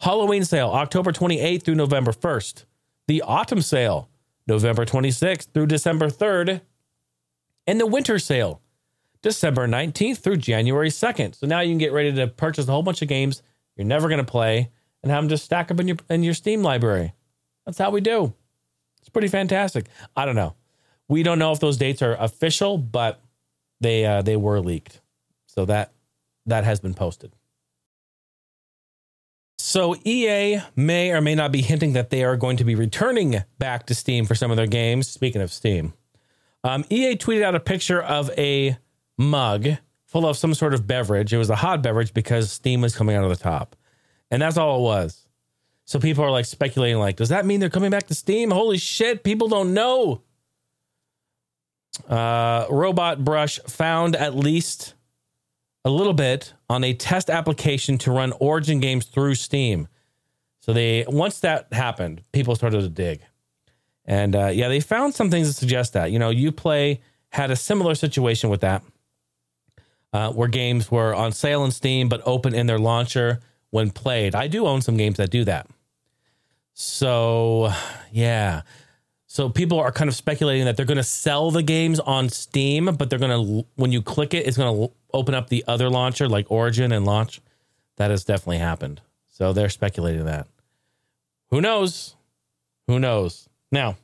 Halloween sale, October 28th through November 1st. The autumn sale, November 26th through December 3rd. And the winter sale, December 19th through January 2nd. So now you can get ready to purchase a whole bunch of games you're never going to play and have them just stack up in your in your Steam library. That's how we do. It's pretty fantastic. I don't know. We don't know if those dates are official, but they uh, they were leaked. So that that has been posted. So EA may or may not be hinting that they are going to be returning back to Steam for some of their games. Speaking of Steam, um, EA tweeted out a picture of a mug full of some sort of beverage. It was a hot beverage because steam was coming out of the top, and that's all it was. So people are like speculating, like, does that mean they're coming back to Steam? Holy shit! People don't know. Uh, Robot Brush found at least a little bit on a test application to run Origin games through Steam. So they once that happened, people started to dig, and uh, yeah, they found some things that suggest that. You know, UPlay had a similar situation with that, uh, where games were on sale in Steam but open in their launcher when played. I do own some games that do that. So yeah, so people are kind of speculating that they're going to sell the games on Steam, but they're going to when you click it, it's going to open up the other launcher like Origin and launch. That has definitely happened. So they're speculating that. Who knows? Who knows? Now,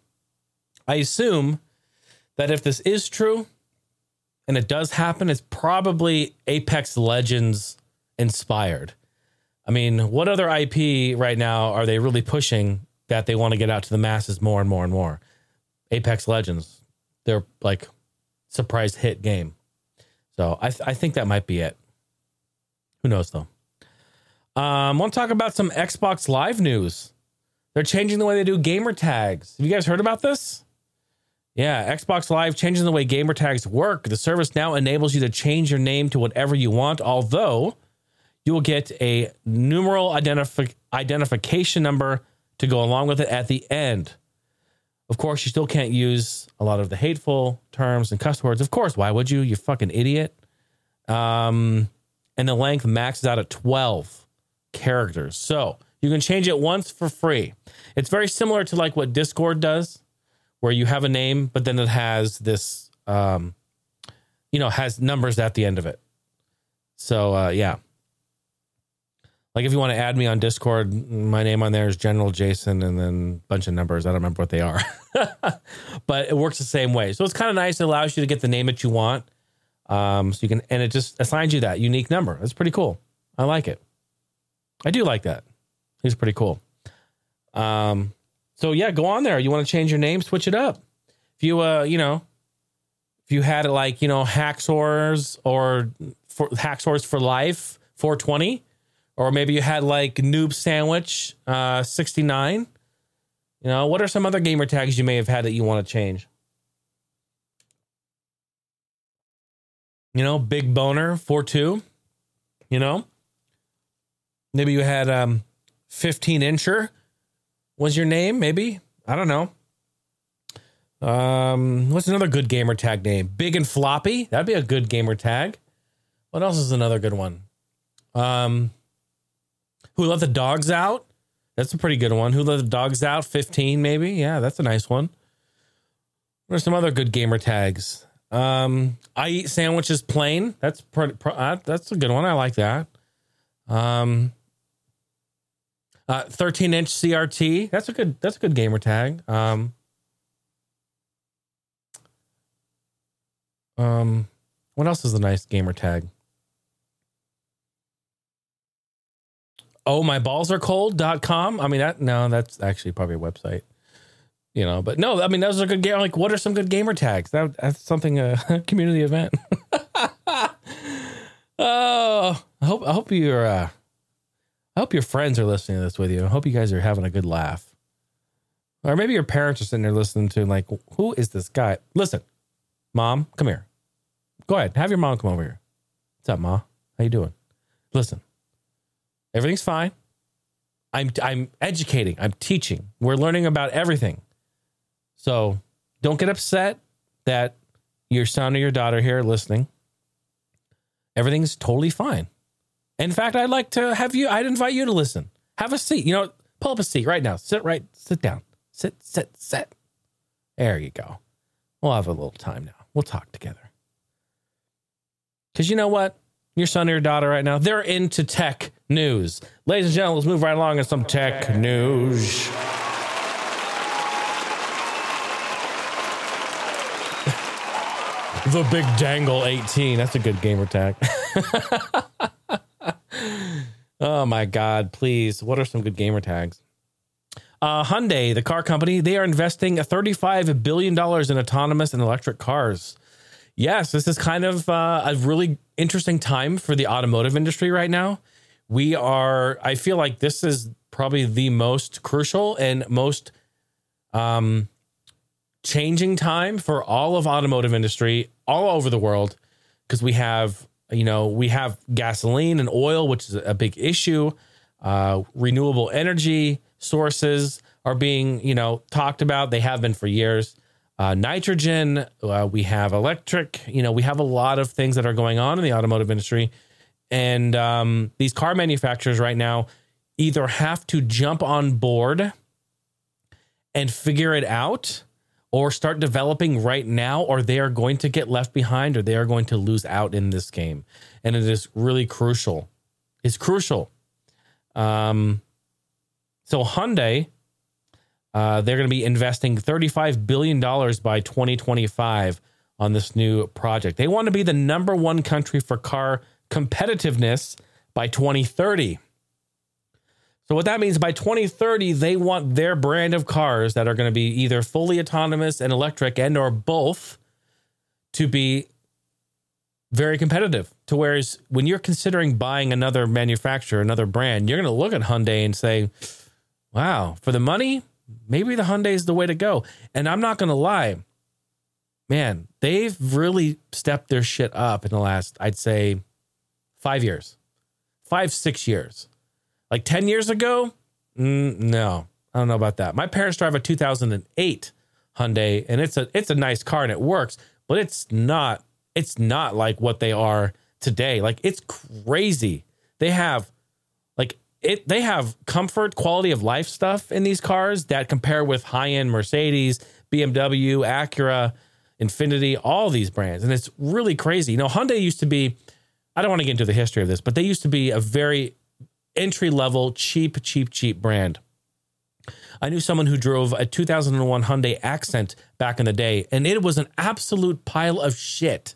I assume that if this is true and it does happen, it's probably Apex Legends inspired. I mean, what other IP right now are they really pushing that they want to get out to the masses more and more and more. Apex Legends, they're like surprise hit game. So I, th- I think that might be it. Who knows though? Um, want to talk about some Xbox Live news? They're changing the way they do gamer tags. Have you guys heard about this? Yeah, Xbox Live changing the way gamer tags work. The service now enables you to change your name to whatever you want, although you will get a numeral identifi- identification number to go along with it at the end. Of course, you still can't use a lot of the hateful terms and cuss words. Of course, why would you? You fucking idiot. Um, and the length maxes out at 12 characters. So you can change it once for free. It's very similar to like what Discord does, where you have a name, but then it has this, um, you know, has numbers at the end of it. So uh, yeah. Like if you want to add me on Discord, my name on there is General Jason and then a bunch of numbers. I don't remember what they are. *laughs* but it works the same way. So it's kind of nice. It allows you to get the name that you want. Um, so you can and it just assigns you that unique number. It's pretty cool. I like it. I do like that. It's pretty cool. Um, so yeah, go on there. You want to change your name, switch it up. If you uh, you know, if you had it like, you know, Hacksaws or for Hacksaws for Life 420, or maybe you had like Noob Sandwich uh, 69. You know, what are some other gamer tags you may have had that you want to change? You know, Big Boner 42. You know, maybe you had um 15 incher was your name, maybe. I don't know. Um, what's another good gamer tag name? Big and floppy. That'd be a good gamer tag. What else is another good one? Um, who let the dogs out? That's a pretty good one. Who let the dogs out? 15, maybe. Yeah, that's a nice one. What are some other good gamer tags? Um, I eat sandwiches plain. That's pretty, uh, that's a good one. I like that. Um, uh, 13 inch CRT. That's a good. That's a good gamer tag. Um, um, what else is a nice gamer tag? Oh, my balls are cold.com. I mean, that no, that's actually probably a website, you know, but no, I mean, those are good game. Like, what are some good gamer tags? That, that's something, uh, a *laughs* community event. *laughs* oh, I hope, I hope you're, uh, I hope your friends are listening to this with you. I hope you guys are having a good laugh. Or maybe your parents are sitting there listening to like, who is this guy? Listen, mom, come here. Go ahead. Have your mom come over here. What's up, ma? How you doing? Listen, everything's fine. I'm I'm educating. I'm teaching. We're learning about everything. So don't get upset that your son or your daughter here are listening. Everything's totally fine. In fact, I'd like to have you, I'd invite you to listen. Have a seat. You know, pull up a seat right now. Sit right, sit down. Sit, sit, sit. There you go. We'll have a little time now. We'll talk together. Because you know what? Your son or your daughter right now, they're into tech news. Ladies and gentlemen, let's move right along in some tech news. *laughs* the Big Dangle 18. That's a good gamer tag. *laughs* oh my God, please. What are some good gamer tags? Uh, Hyundai, the car company, they are investing $35 billion in autonomous and electric cars. Yes, this is kind of uh, a really interesting time for the automotive industry right now. We are, I feel like this is probably the most crucial and most um, changing time for all of automotive industry all over the world. Because we have you know we have gasoline and oil which is a big issue. Uh, renewable energy sources are being you know talked about. They have been for years. Uh, nitrogen uh, we have electric you know we have a lot of things that are going on in the automotive industry and um, these car manufacturers right now either have to jump on board and figure it out or start developing right now, or they are going to get left behind or they are going to lose out in this game. And it is really crucial. It's crucial. Um, so Hyundai, uh, they're going to be investing $35 billion by 2025 on this new project. They want to be the number one country for car competitiveness by 2030. So what that means by 2030 they want their brand of cars that are going to be either fully autonomous and electric and or both to be very competitive. To whereas when you're considering buying another manufacturer, another brand, you're going to look at Hyundai and say, "Wow, for the money, maybe the Hyundai is the way to go." And I'm not going to lie. Man, they've really stepped their shit up in the last I'd say 5 years. 5 6 years like 10 years ago, mm, no, I don't know about that. My parents drive a 2008 Hyundai, and it's a it's a nice car and it works, but it's not it's not like what they are today. Like it's crazy. They have like it they have comfort, quality of life stuff in these cars that compare with high-end Mercedes, BMW, Acura, Infiniti, all these brands. And it's really crazy. You know, Hyundai used to be I don't want to get into the history of this, but they used to be a very entry level, cheap, cheap, cheap brand. I knew someone who drove a 2001 Hyundai Accent back in the day, and it was an absolute pile of shit.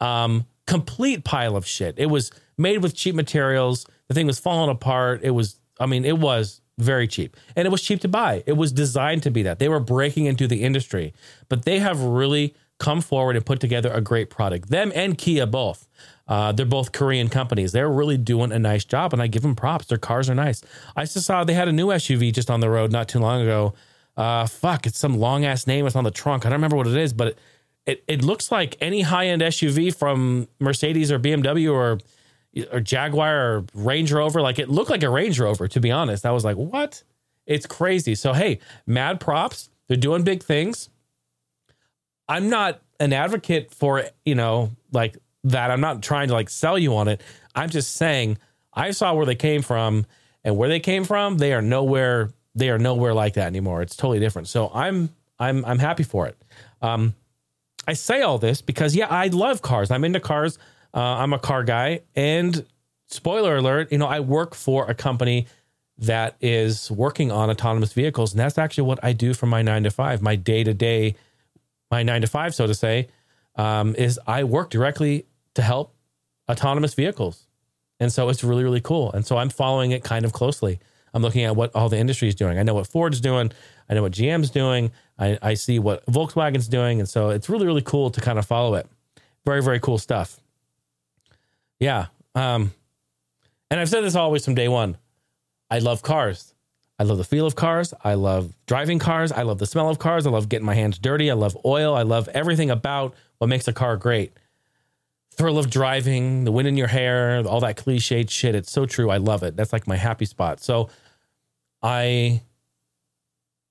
Um, complete pile of shit. It was made with cheap materials. The thing was falling apart. It was, I mean, it was very cheap and it was cheap to buy. It was designed to be that. They were breaking into the industry, but they have really come forward and put together a great product. Them and Kia both. Uh, they're both Korean companies. They're really doing a nice job, and I give them props. Their cars are nice. I just saw they had a new SUV just on the road not too long ago. Uh, fuck, it's some long ass name. It's on the trunk. I don't remember what it is, but it it, it looks like any high end SUV from Mercedes or BMW or or Jaguar or Range Rover. Like it looked like a Range Rover. To be honest, I was like, what? It's crazy. So hey, mad props. They're doing big things. I'm not an advocate for you know like that. I'm not trying to like sell you on it. I'm just saying I saw where they came from, and where they came from, they are nowhere. They are nowhere like that anymore. It's totally different. So I'm I'm I'm happy for it. Um, I say all this because yeah, I love cars. I'm into cars. Uh, I'm a car guy, and spoiler alert, you know, I work for a company that is working on autonomous vehicles, and that's actually what I do for my nine to five, my day to day, my nine to five, so to say, um, is I work directly to help autonomous vehicles. And so it's really, really cool. And so I'm following it kind of closely. I'm looking at what all the industry is doing. I know what Ford's doing. I know what GM's doing. I, I see what Volkswagen's doing. And so it's really, really cool to kind of follow it. Very, very cool stuff. Yeah. Um, and I've said this always from day one. I love cars. I love the feel of cars. I love driving cars. I love the smell of cars. I love getting my hands dirty. I love oil. I love everything about what makes a car great thrill of driving, the wind in your hair, all that cliched shit. It's so true. I love it. That's like my happy spot. So I,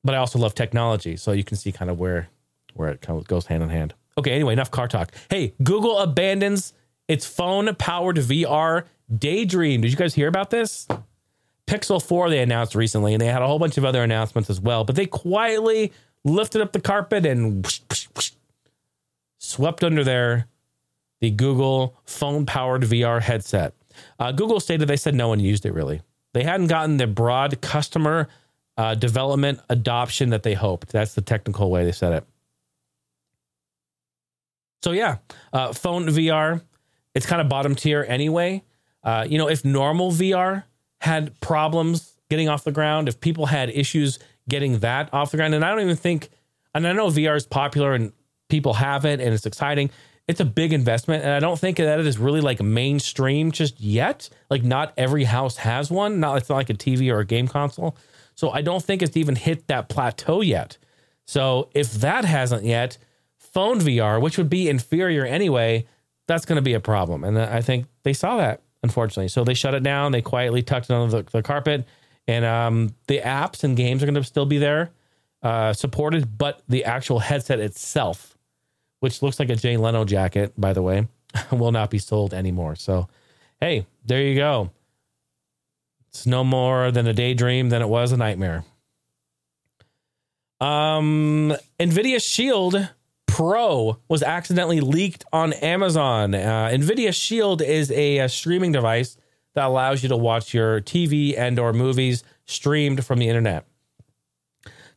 but I also love technology. So you can see kind of where, where it kind of goes hand in hand. Okay. Anyway, enough car talk. Hey, Google abandons its phone powered VR Daydream. Did you guys hear about this? Pixel 4 they announced recently, and they had a whole bunch of other announcements as well. But they quietly lifted up the carpet and whoosh, whoosh, whoosh, swept under there the Google phone powered VR headset. Uh, Google stated they said no one used it really. They hadn't gotten the broad customer uh, development adoption that they hoped. That's the technical way they said it. So, yeah, uh, phone VR, it's kind of bottom tier anyway. Uh, you know, if normal VR had problems getting off the ground, if people had issues getting that off the ground, and I don't even think, and I know VR is popular and people have it and it's exciting it's a big investment and i don't think that it is really like mainstream just yet. Like not every house has one. Not it's not like a tv or a game console. So i don't think it's even hit that plateau yet. So if that hasn't yet phone vr which would be inferior anyway that's going to be a problem. And i think they saw that unfortunately. So they shut it down. They quietly tucked it under the, the carpet. And um, the apps and games are going to still be there uh, supported but the actual headset itself which looks like a Jay Leno jacket, by the way, *laughs* will not be sold anymore. So, hey, there you go. It's no more than a daydream than it was a nightmare. Um, NVIDIA Shield Pro was accidentally leaked on Amazon. Uh, NVIDIA Shield is a, a streaming device that allows you to watch your TV and or movies streamed from the internet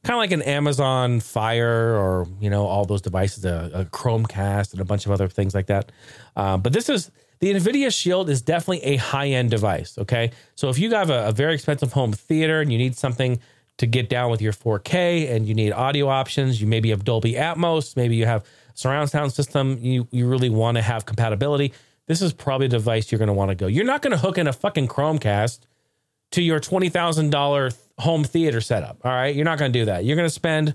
kind of like an Amazon Fire or you know all those devices, a, a Chromecast and a bunch of other things like that. Um, but this is the NVIDIA Shield is definitely a high end device. Okay, so if you have a, a, very expensive home theater and you need something to get down with your 4K and you need audio options, you maybe have Dolby Atmos, maybe you have surround sound system, you you really want to have compatibility. This is probably a device you're going to want to go. You're not going to hook in a fucking Chromecast to your twenty thousand dollar home theater setup. All right. You're not going to do that. You're going to spend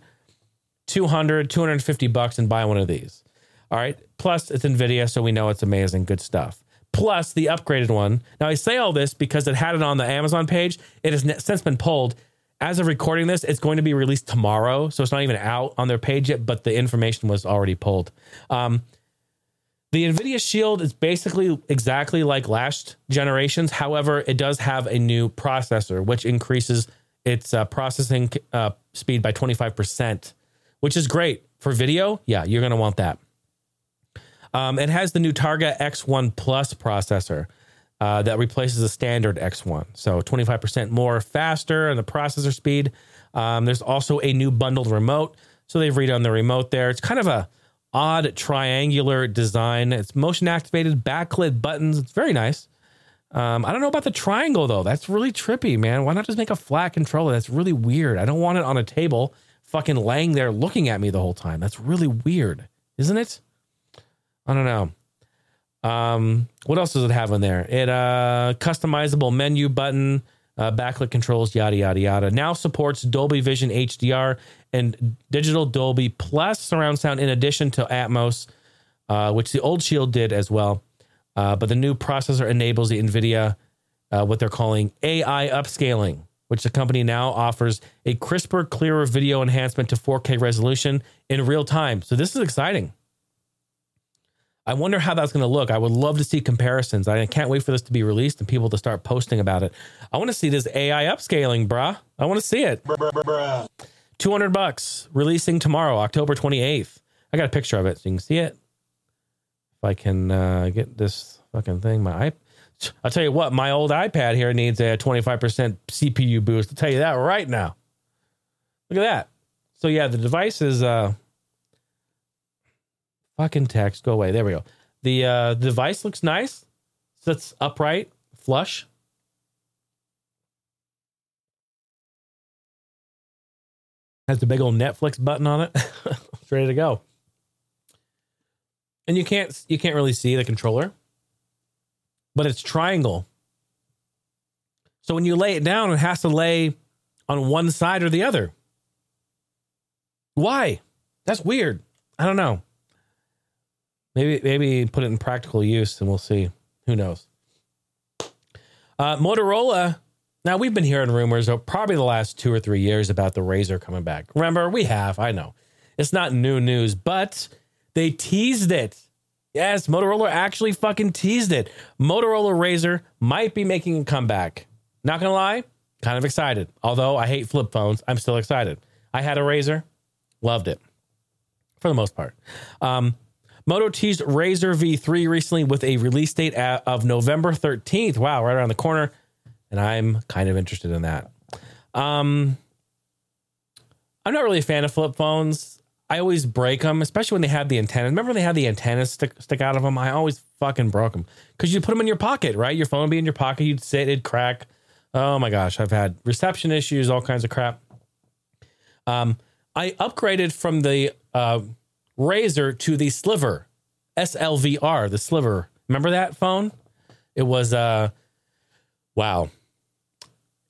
200, 250 bucks and buy one of these. All right. Plus, it's NVIDIA, so we know it's amazing. Good stuff. Plus, the upgraded one. Now, I say all this because it had it on the Amazon page. It has since been pulled. As of recording this, it's going to be released tomorrow. So it's not even out on their page yet, but the information was already pulled. Um, the NVIDIA Shield is basically exactly like last generations. However, it does have a new processor, which increases its uh, processing uh, speed by 25%, which is great for video. Yeah, you're going to want that. Um, it has the new Tegra X1 Plus processor uh, that replaces the standard X1. So 25% more faster in the processor speed. Um, there's also a new bundled remote. So they've redone the remote there. It's kind of a odd triangular design. It's motion activated backlit buttons. It's very nice. Um, I don't know about the triangle though. That's really trippy, man. Why not just make a flat controller? That's really weird. I don't want it on a table, fucking laying there looking at me the whole time. That's really weird. isn't it? I don't know. Um, what else does it have in there? It uh customizable menu button, uh, backlit controls, yada yada yada. Now supports Dolby Vision HDR and digital Dolby plus surround sound in addition to Atmos, uh, which the old Shield did as well. Uh, but the new processor enables the NVIDIA uh, what they're calling AI upscaling, which the company now offers a crisper, clearer video enhancement to 4K resolution in real time. So this is exciting. I wonder how that's going to look. I would love to see comparisons. I can't wait for this to be released and people to start posting about it. I want to see this AI upscaling, bruh. I want to see it. 200 bucks, releasing tomorrow, October 28th. I got a picture of it so you can see it. If I can uh, get this fucking thing, my iPad. I'll tell you what, my old iPad here needs a 25% CPU boost. I'll tell you that right now. Look at that. So yeah, the device is uh fucking text. Go away. There we go. The uh device looks nice. Sits upright, flush. Has the big old Netflix button on it. *laughs* it's ready to go. And you can't you can't really see the controller but it's triangle. So when you lay it down, it has to lay on one side or the other. Why? That's weird. I don't know. Maybe maybe put it in practical use and we'll see. Who knows? Uh, Motorola. Now we've been hearing rumors probably the last two or three years about the Razr coming back. Remember, we have. I know it's not new news, but they teased it Yes, Motorola actually fucking teased it. Motorola Razr might be making a comeback. Not gonna lie, kind of excited. Although I hate flip phones, I'm still excited. I had a Razr, loved it for the most part. Um, Moto teased Razr V3 recently with a release date of November 13th. Wow, right around the corner. And I'm kind of interested in that. Um, I'm not really a fan of flip phones. I always break them, especially when they have the antenna. Remember when they had the antennas stick stick out of them? I always fucking broke them because you put them in your pocket, right? Your phone would be in your pocket. You'd sit, it'd crack. Oh my gosh, I've had reception issues, all kinds of crap. Um, I upgraded from the uh, Razr to the Sliver, SLVR, the Sliver. Remember that phone? It was uh, wow.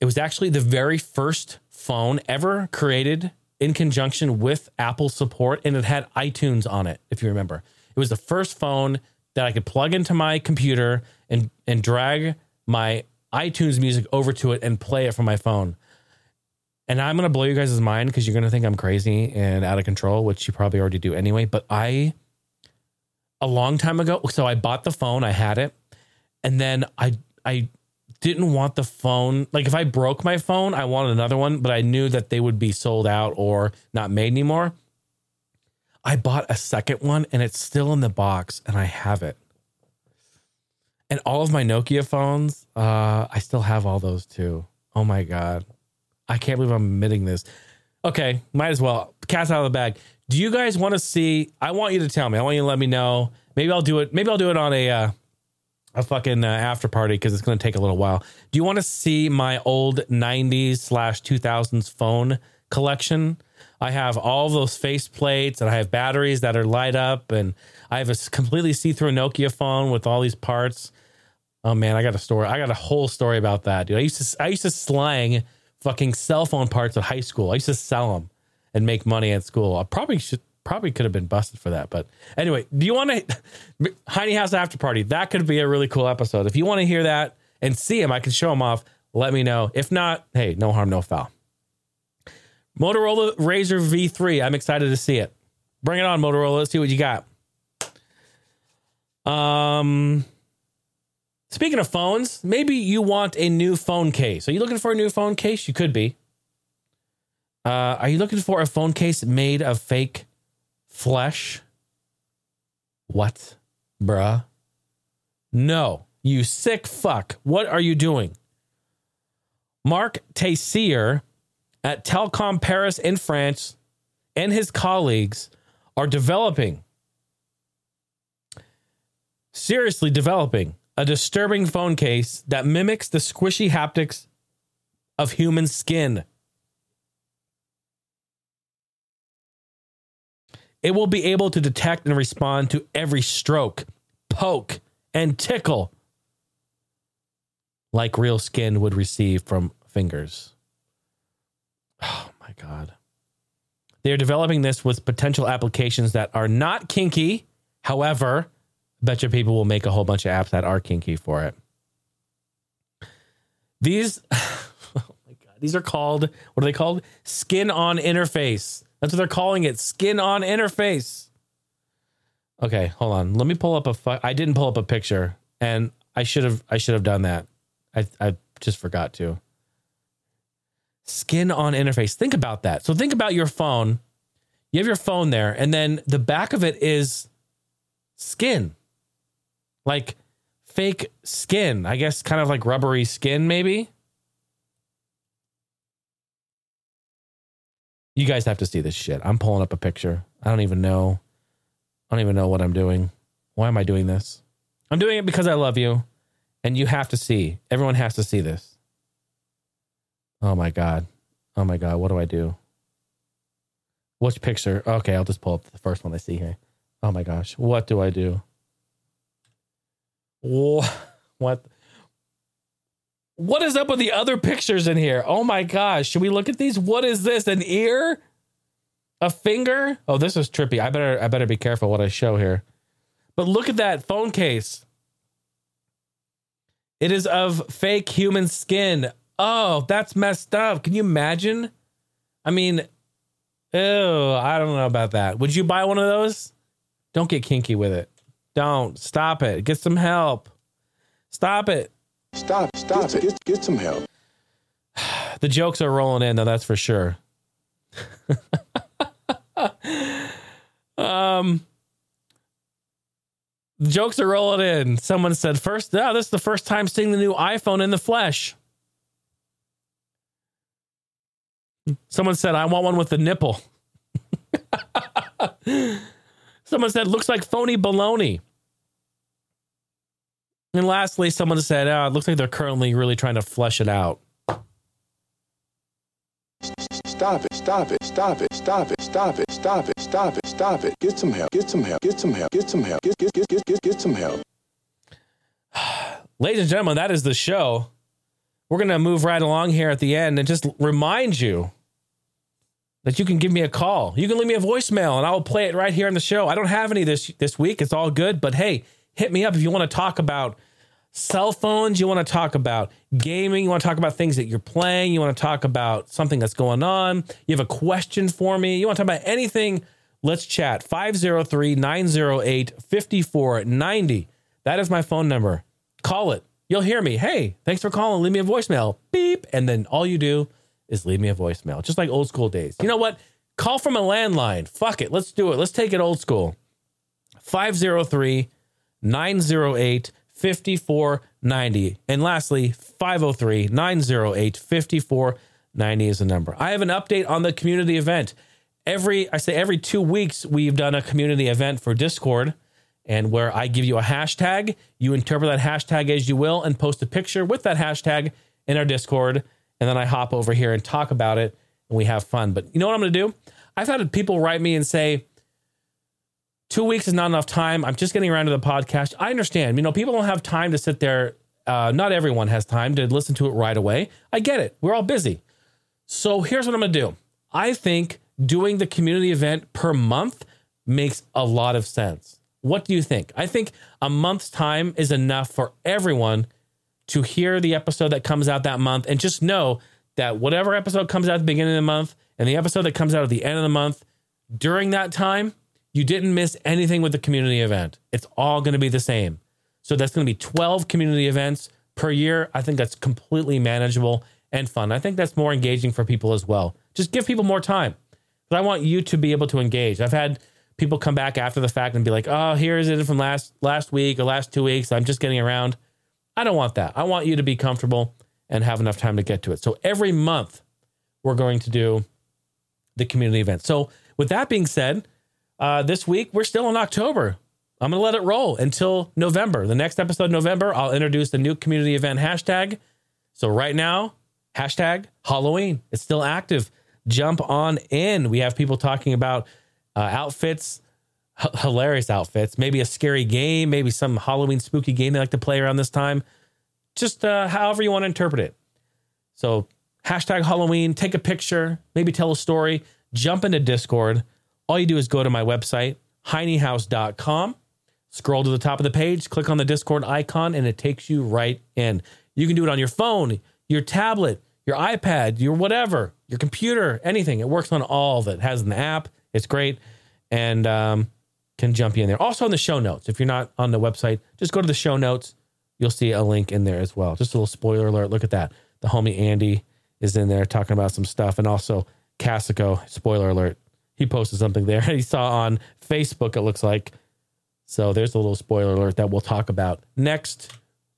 It was actually the very first phone ever created in conjunction with Apple support, and it had iTunes on it, if you remember. It was the first phone that I could plug into my computer and and drag my iTunes music over to it and play it from my phone. And I'm gonna blow you guys' mind because you're gonna think I'm crazy and out of control, which you probably already do anyway. But I a long time ago, so I bought the phone, I had it, and then I I didn't want the phone. Like if I broke my phone, I wanted another one, but I knew that they would be sold out or not made anymore. I bought a second one and it's still in the box and I have it. And all of my Nokia phones, uh, I still have all those too. Oh my God. I can't believe I'm admitting this. Okay, might as well. Cat's out of the bag. Do you guys want to see? I want you to tell me. I want you to let me know. Maybe I'll do it. Maybe I'll do it on a uh, a fucking uh, after party because it's going to take a little while. Do you want to see my old 90s slash 2000s phone collection? I have all those face plates and I have batteries that are light up and I have a completely see-through Nokia phone with all these parts. Oh man, I got a story. I got a whole story about that, dude. I used to I used to slang fucking cell phone parts at high school. I used to sell them and make money at school. I probably should probably could have been busted for that. But anyway, do you want to *laughs* Heiny House after party? That could be a really cool episode. If you want to hear that and see him, I can show him off. Let me know. If not, hey, no harm, no foul. Motorola Razr V3. I'm excited to see it. Bring it on, Motorola. Let's see what you got. Um, speaking of phones, maybe you want a new phone case. Are you looking for a new phone case? You could be. Uh, are you looking for a phone case made of fake flesh? What, bruh? No, you sick fuck. What are you doing? Marc Teyssier at Telecom Paris in France and his colleagues are developing, seriously developing, a disturbing phone case that mimics the squishy haptics of human skin. It will be able to detect and respond to every stroke, poke, and tickle like real skin would receive from fingers. Oh my God. They are developing this with potential applications that are not kinky. However, bet you people will make a whole bunch of apps that are kinky for it. These, *sighs* oh my God, these are called, what are they called? Skin on interface. That's what they're calling it. Skin on interface. Okay, hold on. Let me pull up a. Fu- I didn't pull up a picture, and I should have. I should have done that. I I just forgot to. Skin on interface. Think about that. So think about your phone. You have your phone there, and then the back of it is skin, like fake skin. I guess kind of like rubbery skin, maybe. You guys have to see this shit. I'm pulling up a picture. I don't even know. I don't even know what I'm doing. Why am I doing this? I'm doing it because I love you and you have to see. Everyone has to see this. Oh my god. Oh my god, what do I do? Which picture? Okay, I'll just pull up the first one I see here. Oh my gosh, what do I do? Wha- What? What is up with the other pictures in here? Oh my gosh, should we look at these? What is this? An ear? A finger? Oh, this is trippy. I better I better be careful what I show here. But look at that phone case. It is of fake human skin. Oh, that's messed up. Can you imagine? I mean, ew, I don't know about that. Would you buy one of those? Don't get kinky with it. Don't. Stop it. Get some help. Stop it. Stop, stop it. Get, get some help. The jokes are rolling in, though, that's for sure. *laughs* um, the jokes are rolling in. Someone said, first, oh, this is the first time seeing the new iPhone in the flesh. Someone said, I want one with the nipple. *laughs* someone said, looks like phony baloney. And lastly, someone said, oh, it looks like they're currently really trying to flesh it out. Stop it, stop it, stop it, stop it, stop it, stop it, stop it, stop it. Get some help. Get some help. Get some help. Get some help. Get get get get get, get some help. *sighs* Ladies and gentlemen, that is the show. We're going to move right along here at the end and just remind you that you can give me a call. You can leave me a voicemail and I will play it right here on the show. I don't have any this this week. It's all good, but hey, hit me up if you want to talk about cell phones, you want to talk about gaming, you want to talk about things that you're playing, you want to talk about something that's going on, you have a question for me, you want to talk about anything, let's chat. 503 908 5490. That is my phone number. Call it. You'll hear me. Hey, thanks for calling. Leave me a voicemail. Beep. And then all you do is leave me a voicemail, just like old school days. You know what? Call from a landline. Fuck it. Let's do it. Let's take it old school. 503 908 5490. And lastly, 503 908 5490 is the number. I have an update on the community event. Every, I say every two weeks, we've done a community event for Discord and where I give you a hashtag. You interpret that hashtag as you will and post a picture with that hashtag in our Discord. And then I hop over here and talk about it and we have fun. But you know what I'm going to do? I've had people write me and say, two weeks is not enough time. I'm just getting around to the podcast. I understand. You know, people don't have time to sit there. Uh, not everyone has time to listen to it right away. I get it. We're all busy. So here's what I'm going to do. I think doing the community event per month makes a lot of sense. What do you think? I think a month's time is enough for everyone to hear the episode that comes out that month and just know that whatever episode comes out at the beginning of the month and the episode that comes out at the end of the month, during that time, you didn't miss anything with the community event. It's all going to be the same. So that's going to be 12 community events per year. I think that's completely manageable and fun. I think that's more engaging for people as well. Just give people more time. But I want you to be able to engage. I've had people come back after the fact and be like, "Oh, here's it from last last week or last 2 weeks. I'm just getting around." I don't want that. I want you to be comfortable and have enough time to get to it. So every month we're going to do the community event. So with that being said, uh, this week we're still in October. I'm gonna let it roll until November. The next episode, November, I'll introduce the new community event hashtag. So right now, hashtag Halloween. It's still active. Jump on in. We have people talking about uh, outfits, h- hilarious outfits, maybe a scary game, maybe some Halloween spooky game they like to play around this time. Just uh, however you want to interpret it. So hashtag Halloween, take a picture, maybe tell a story, jump into Discord. All you do is go to my website, heinyhouse.com, scroll to the top of the page, click on the Discord icon, and it takes you right in. You can do it on your phone, your tablet, your iPad, your whatever, your computer, anything. It works on all it has an app. It's great. And um, can jump you in there. Also in the show notes. If you're not on the website, just go to the show notes. You'll see a link in there as well. Just a little spoiler alert. Look at that. The homie Andy is in there talking about some stuff. And also Casico, spoiler alert. He posted something there. *laughs* He saw on Facebook, it looks like. So there's a little spoiler alert that we'll talk about next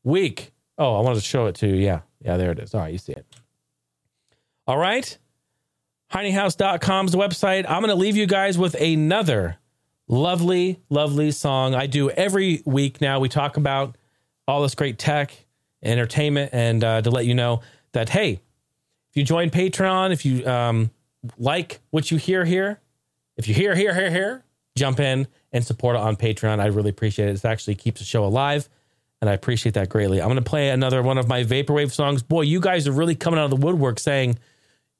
week. Oh, I wanted to show it to you. Yeah. Yeah, there it is. All right, you see it. All right. The website. I'm going to leave you guys with another lovely, lovely song I do every week now. We talk about all this great tech, entertainment, and uh, to let you know that, hey, if you join Patreon, if you um, like what you hear here, if you hear, hear, hear, hear, jump in and support it on Patreon. I really appreciate it. It actually keeps the show alive, and I appreciate that greatly. I'm going to play another one of my Vaporwave songs. Boy, you guys are really coming out of the woodwork saying,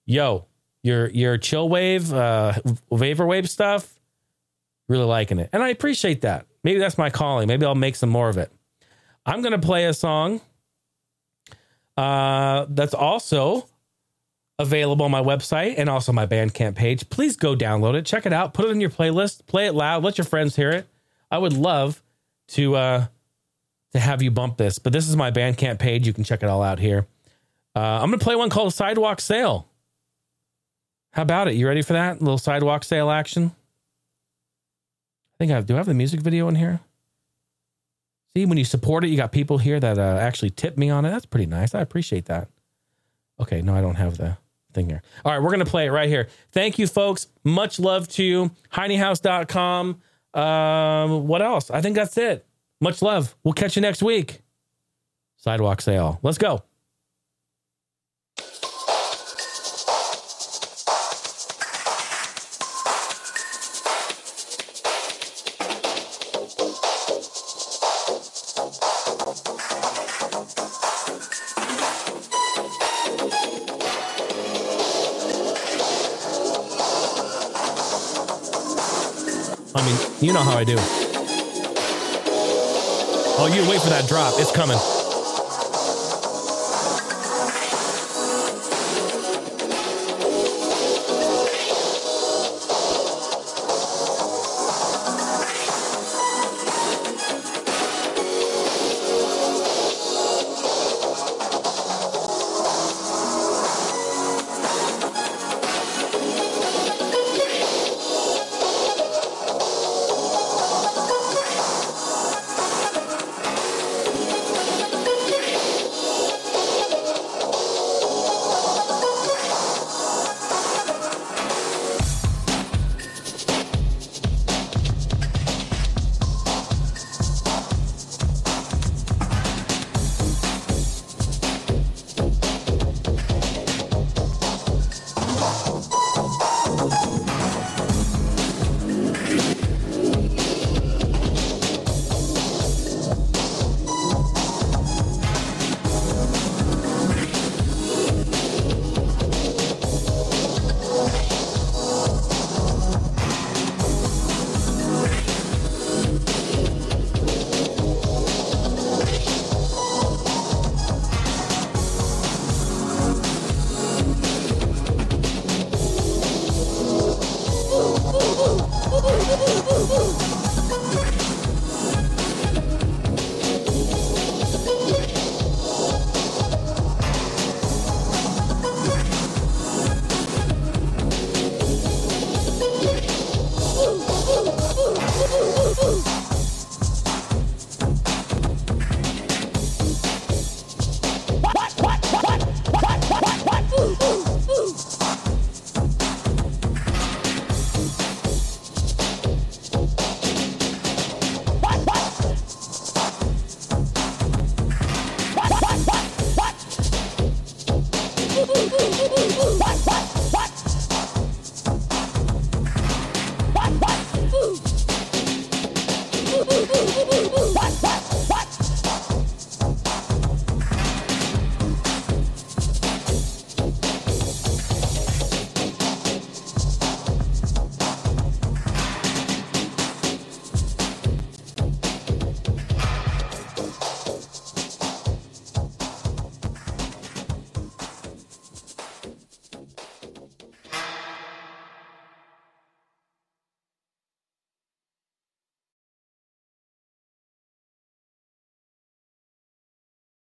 yo, your your chill wave, uh, vaporwave stuff, really liking it, and I appreciate that. Maybe that's my calling. Maybe I'll make some more of it. I'm gonna play a song uh, that's also available on my website and also my Bandcamp page. Please go download it, check it out, put it in your playlist, play it loud, let your friends hear it. I would love to uh, to have you bump this, but this is my Bandcamp page. You can check it all out here. Uh, I'm gonna play one called Sidewalk Sale. How about it? You ready for that? A little sidewalk sale action? Think I do I have the music video in here? See, when you support it, you got people here that uh, actually tip me on it. That's pretty nice. I appreciate that. Okay, no, I don't have the thing here. All right, we're going to play it right here. Thank you, folks. Much love to you. HeinyHouse.com. Um, what else? I think that's it. Much love. We'll catch you next week. Sidewalk sale. Let's go. Know how I do. Oh, you wait for that drop. It's coming.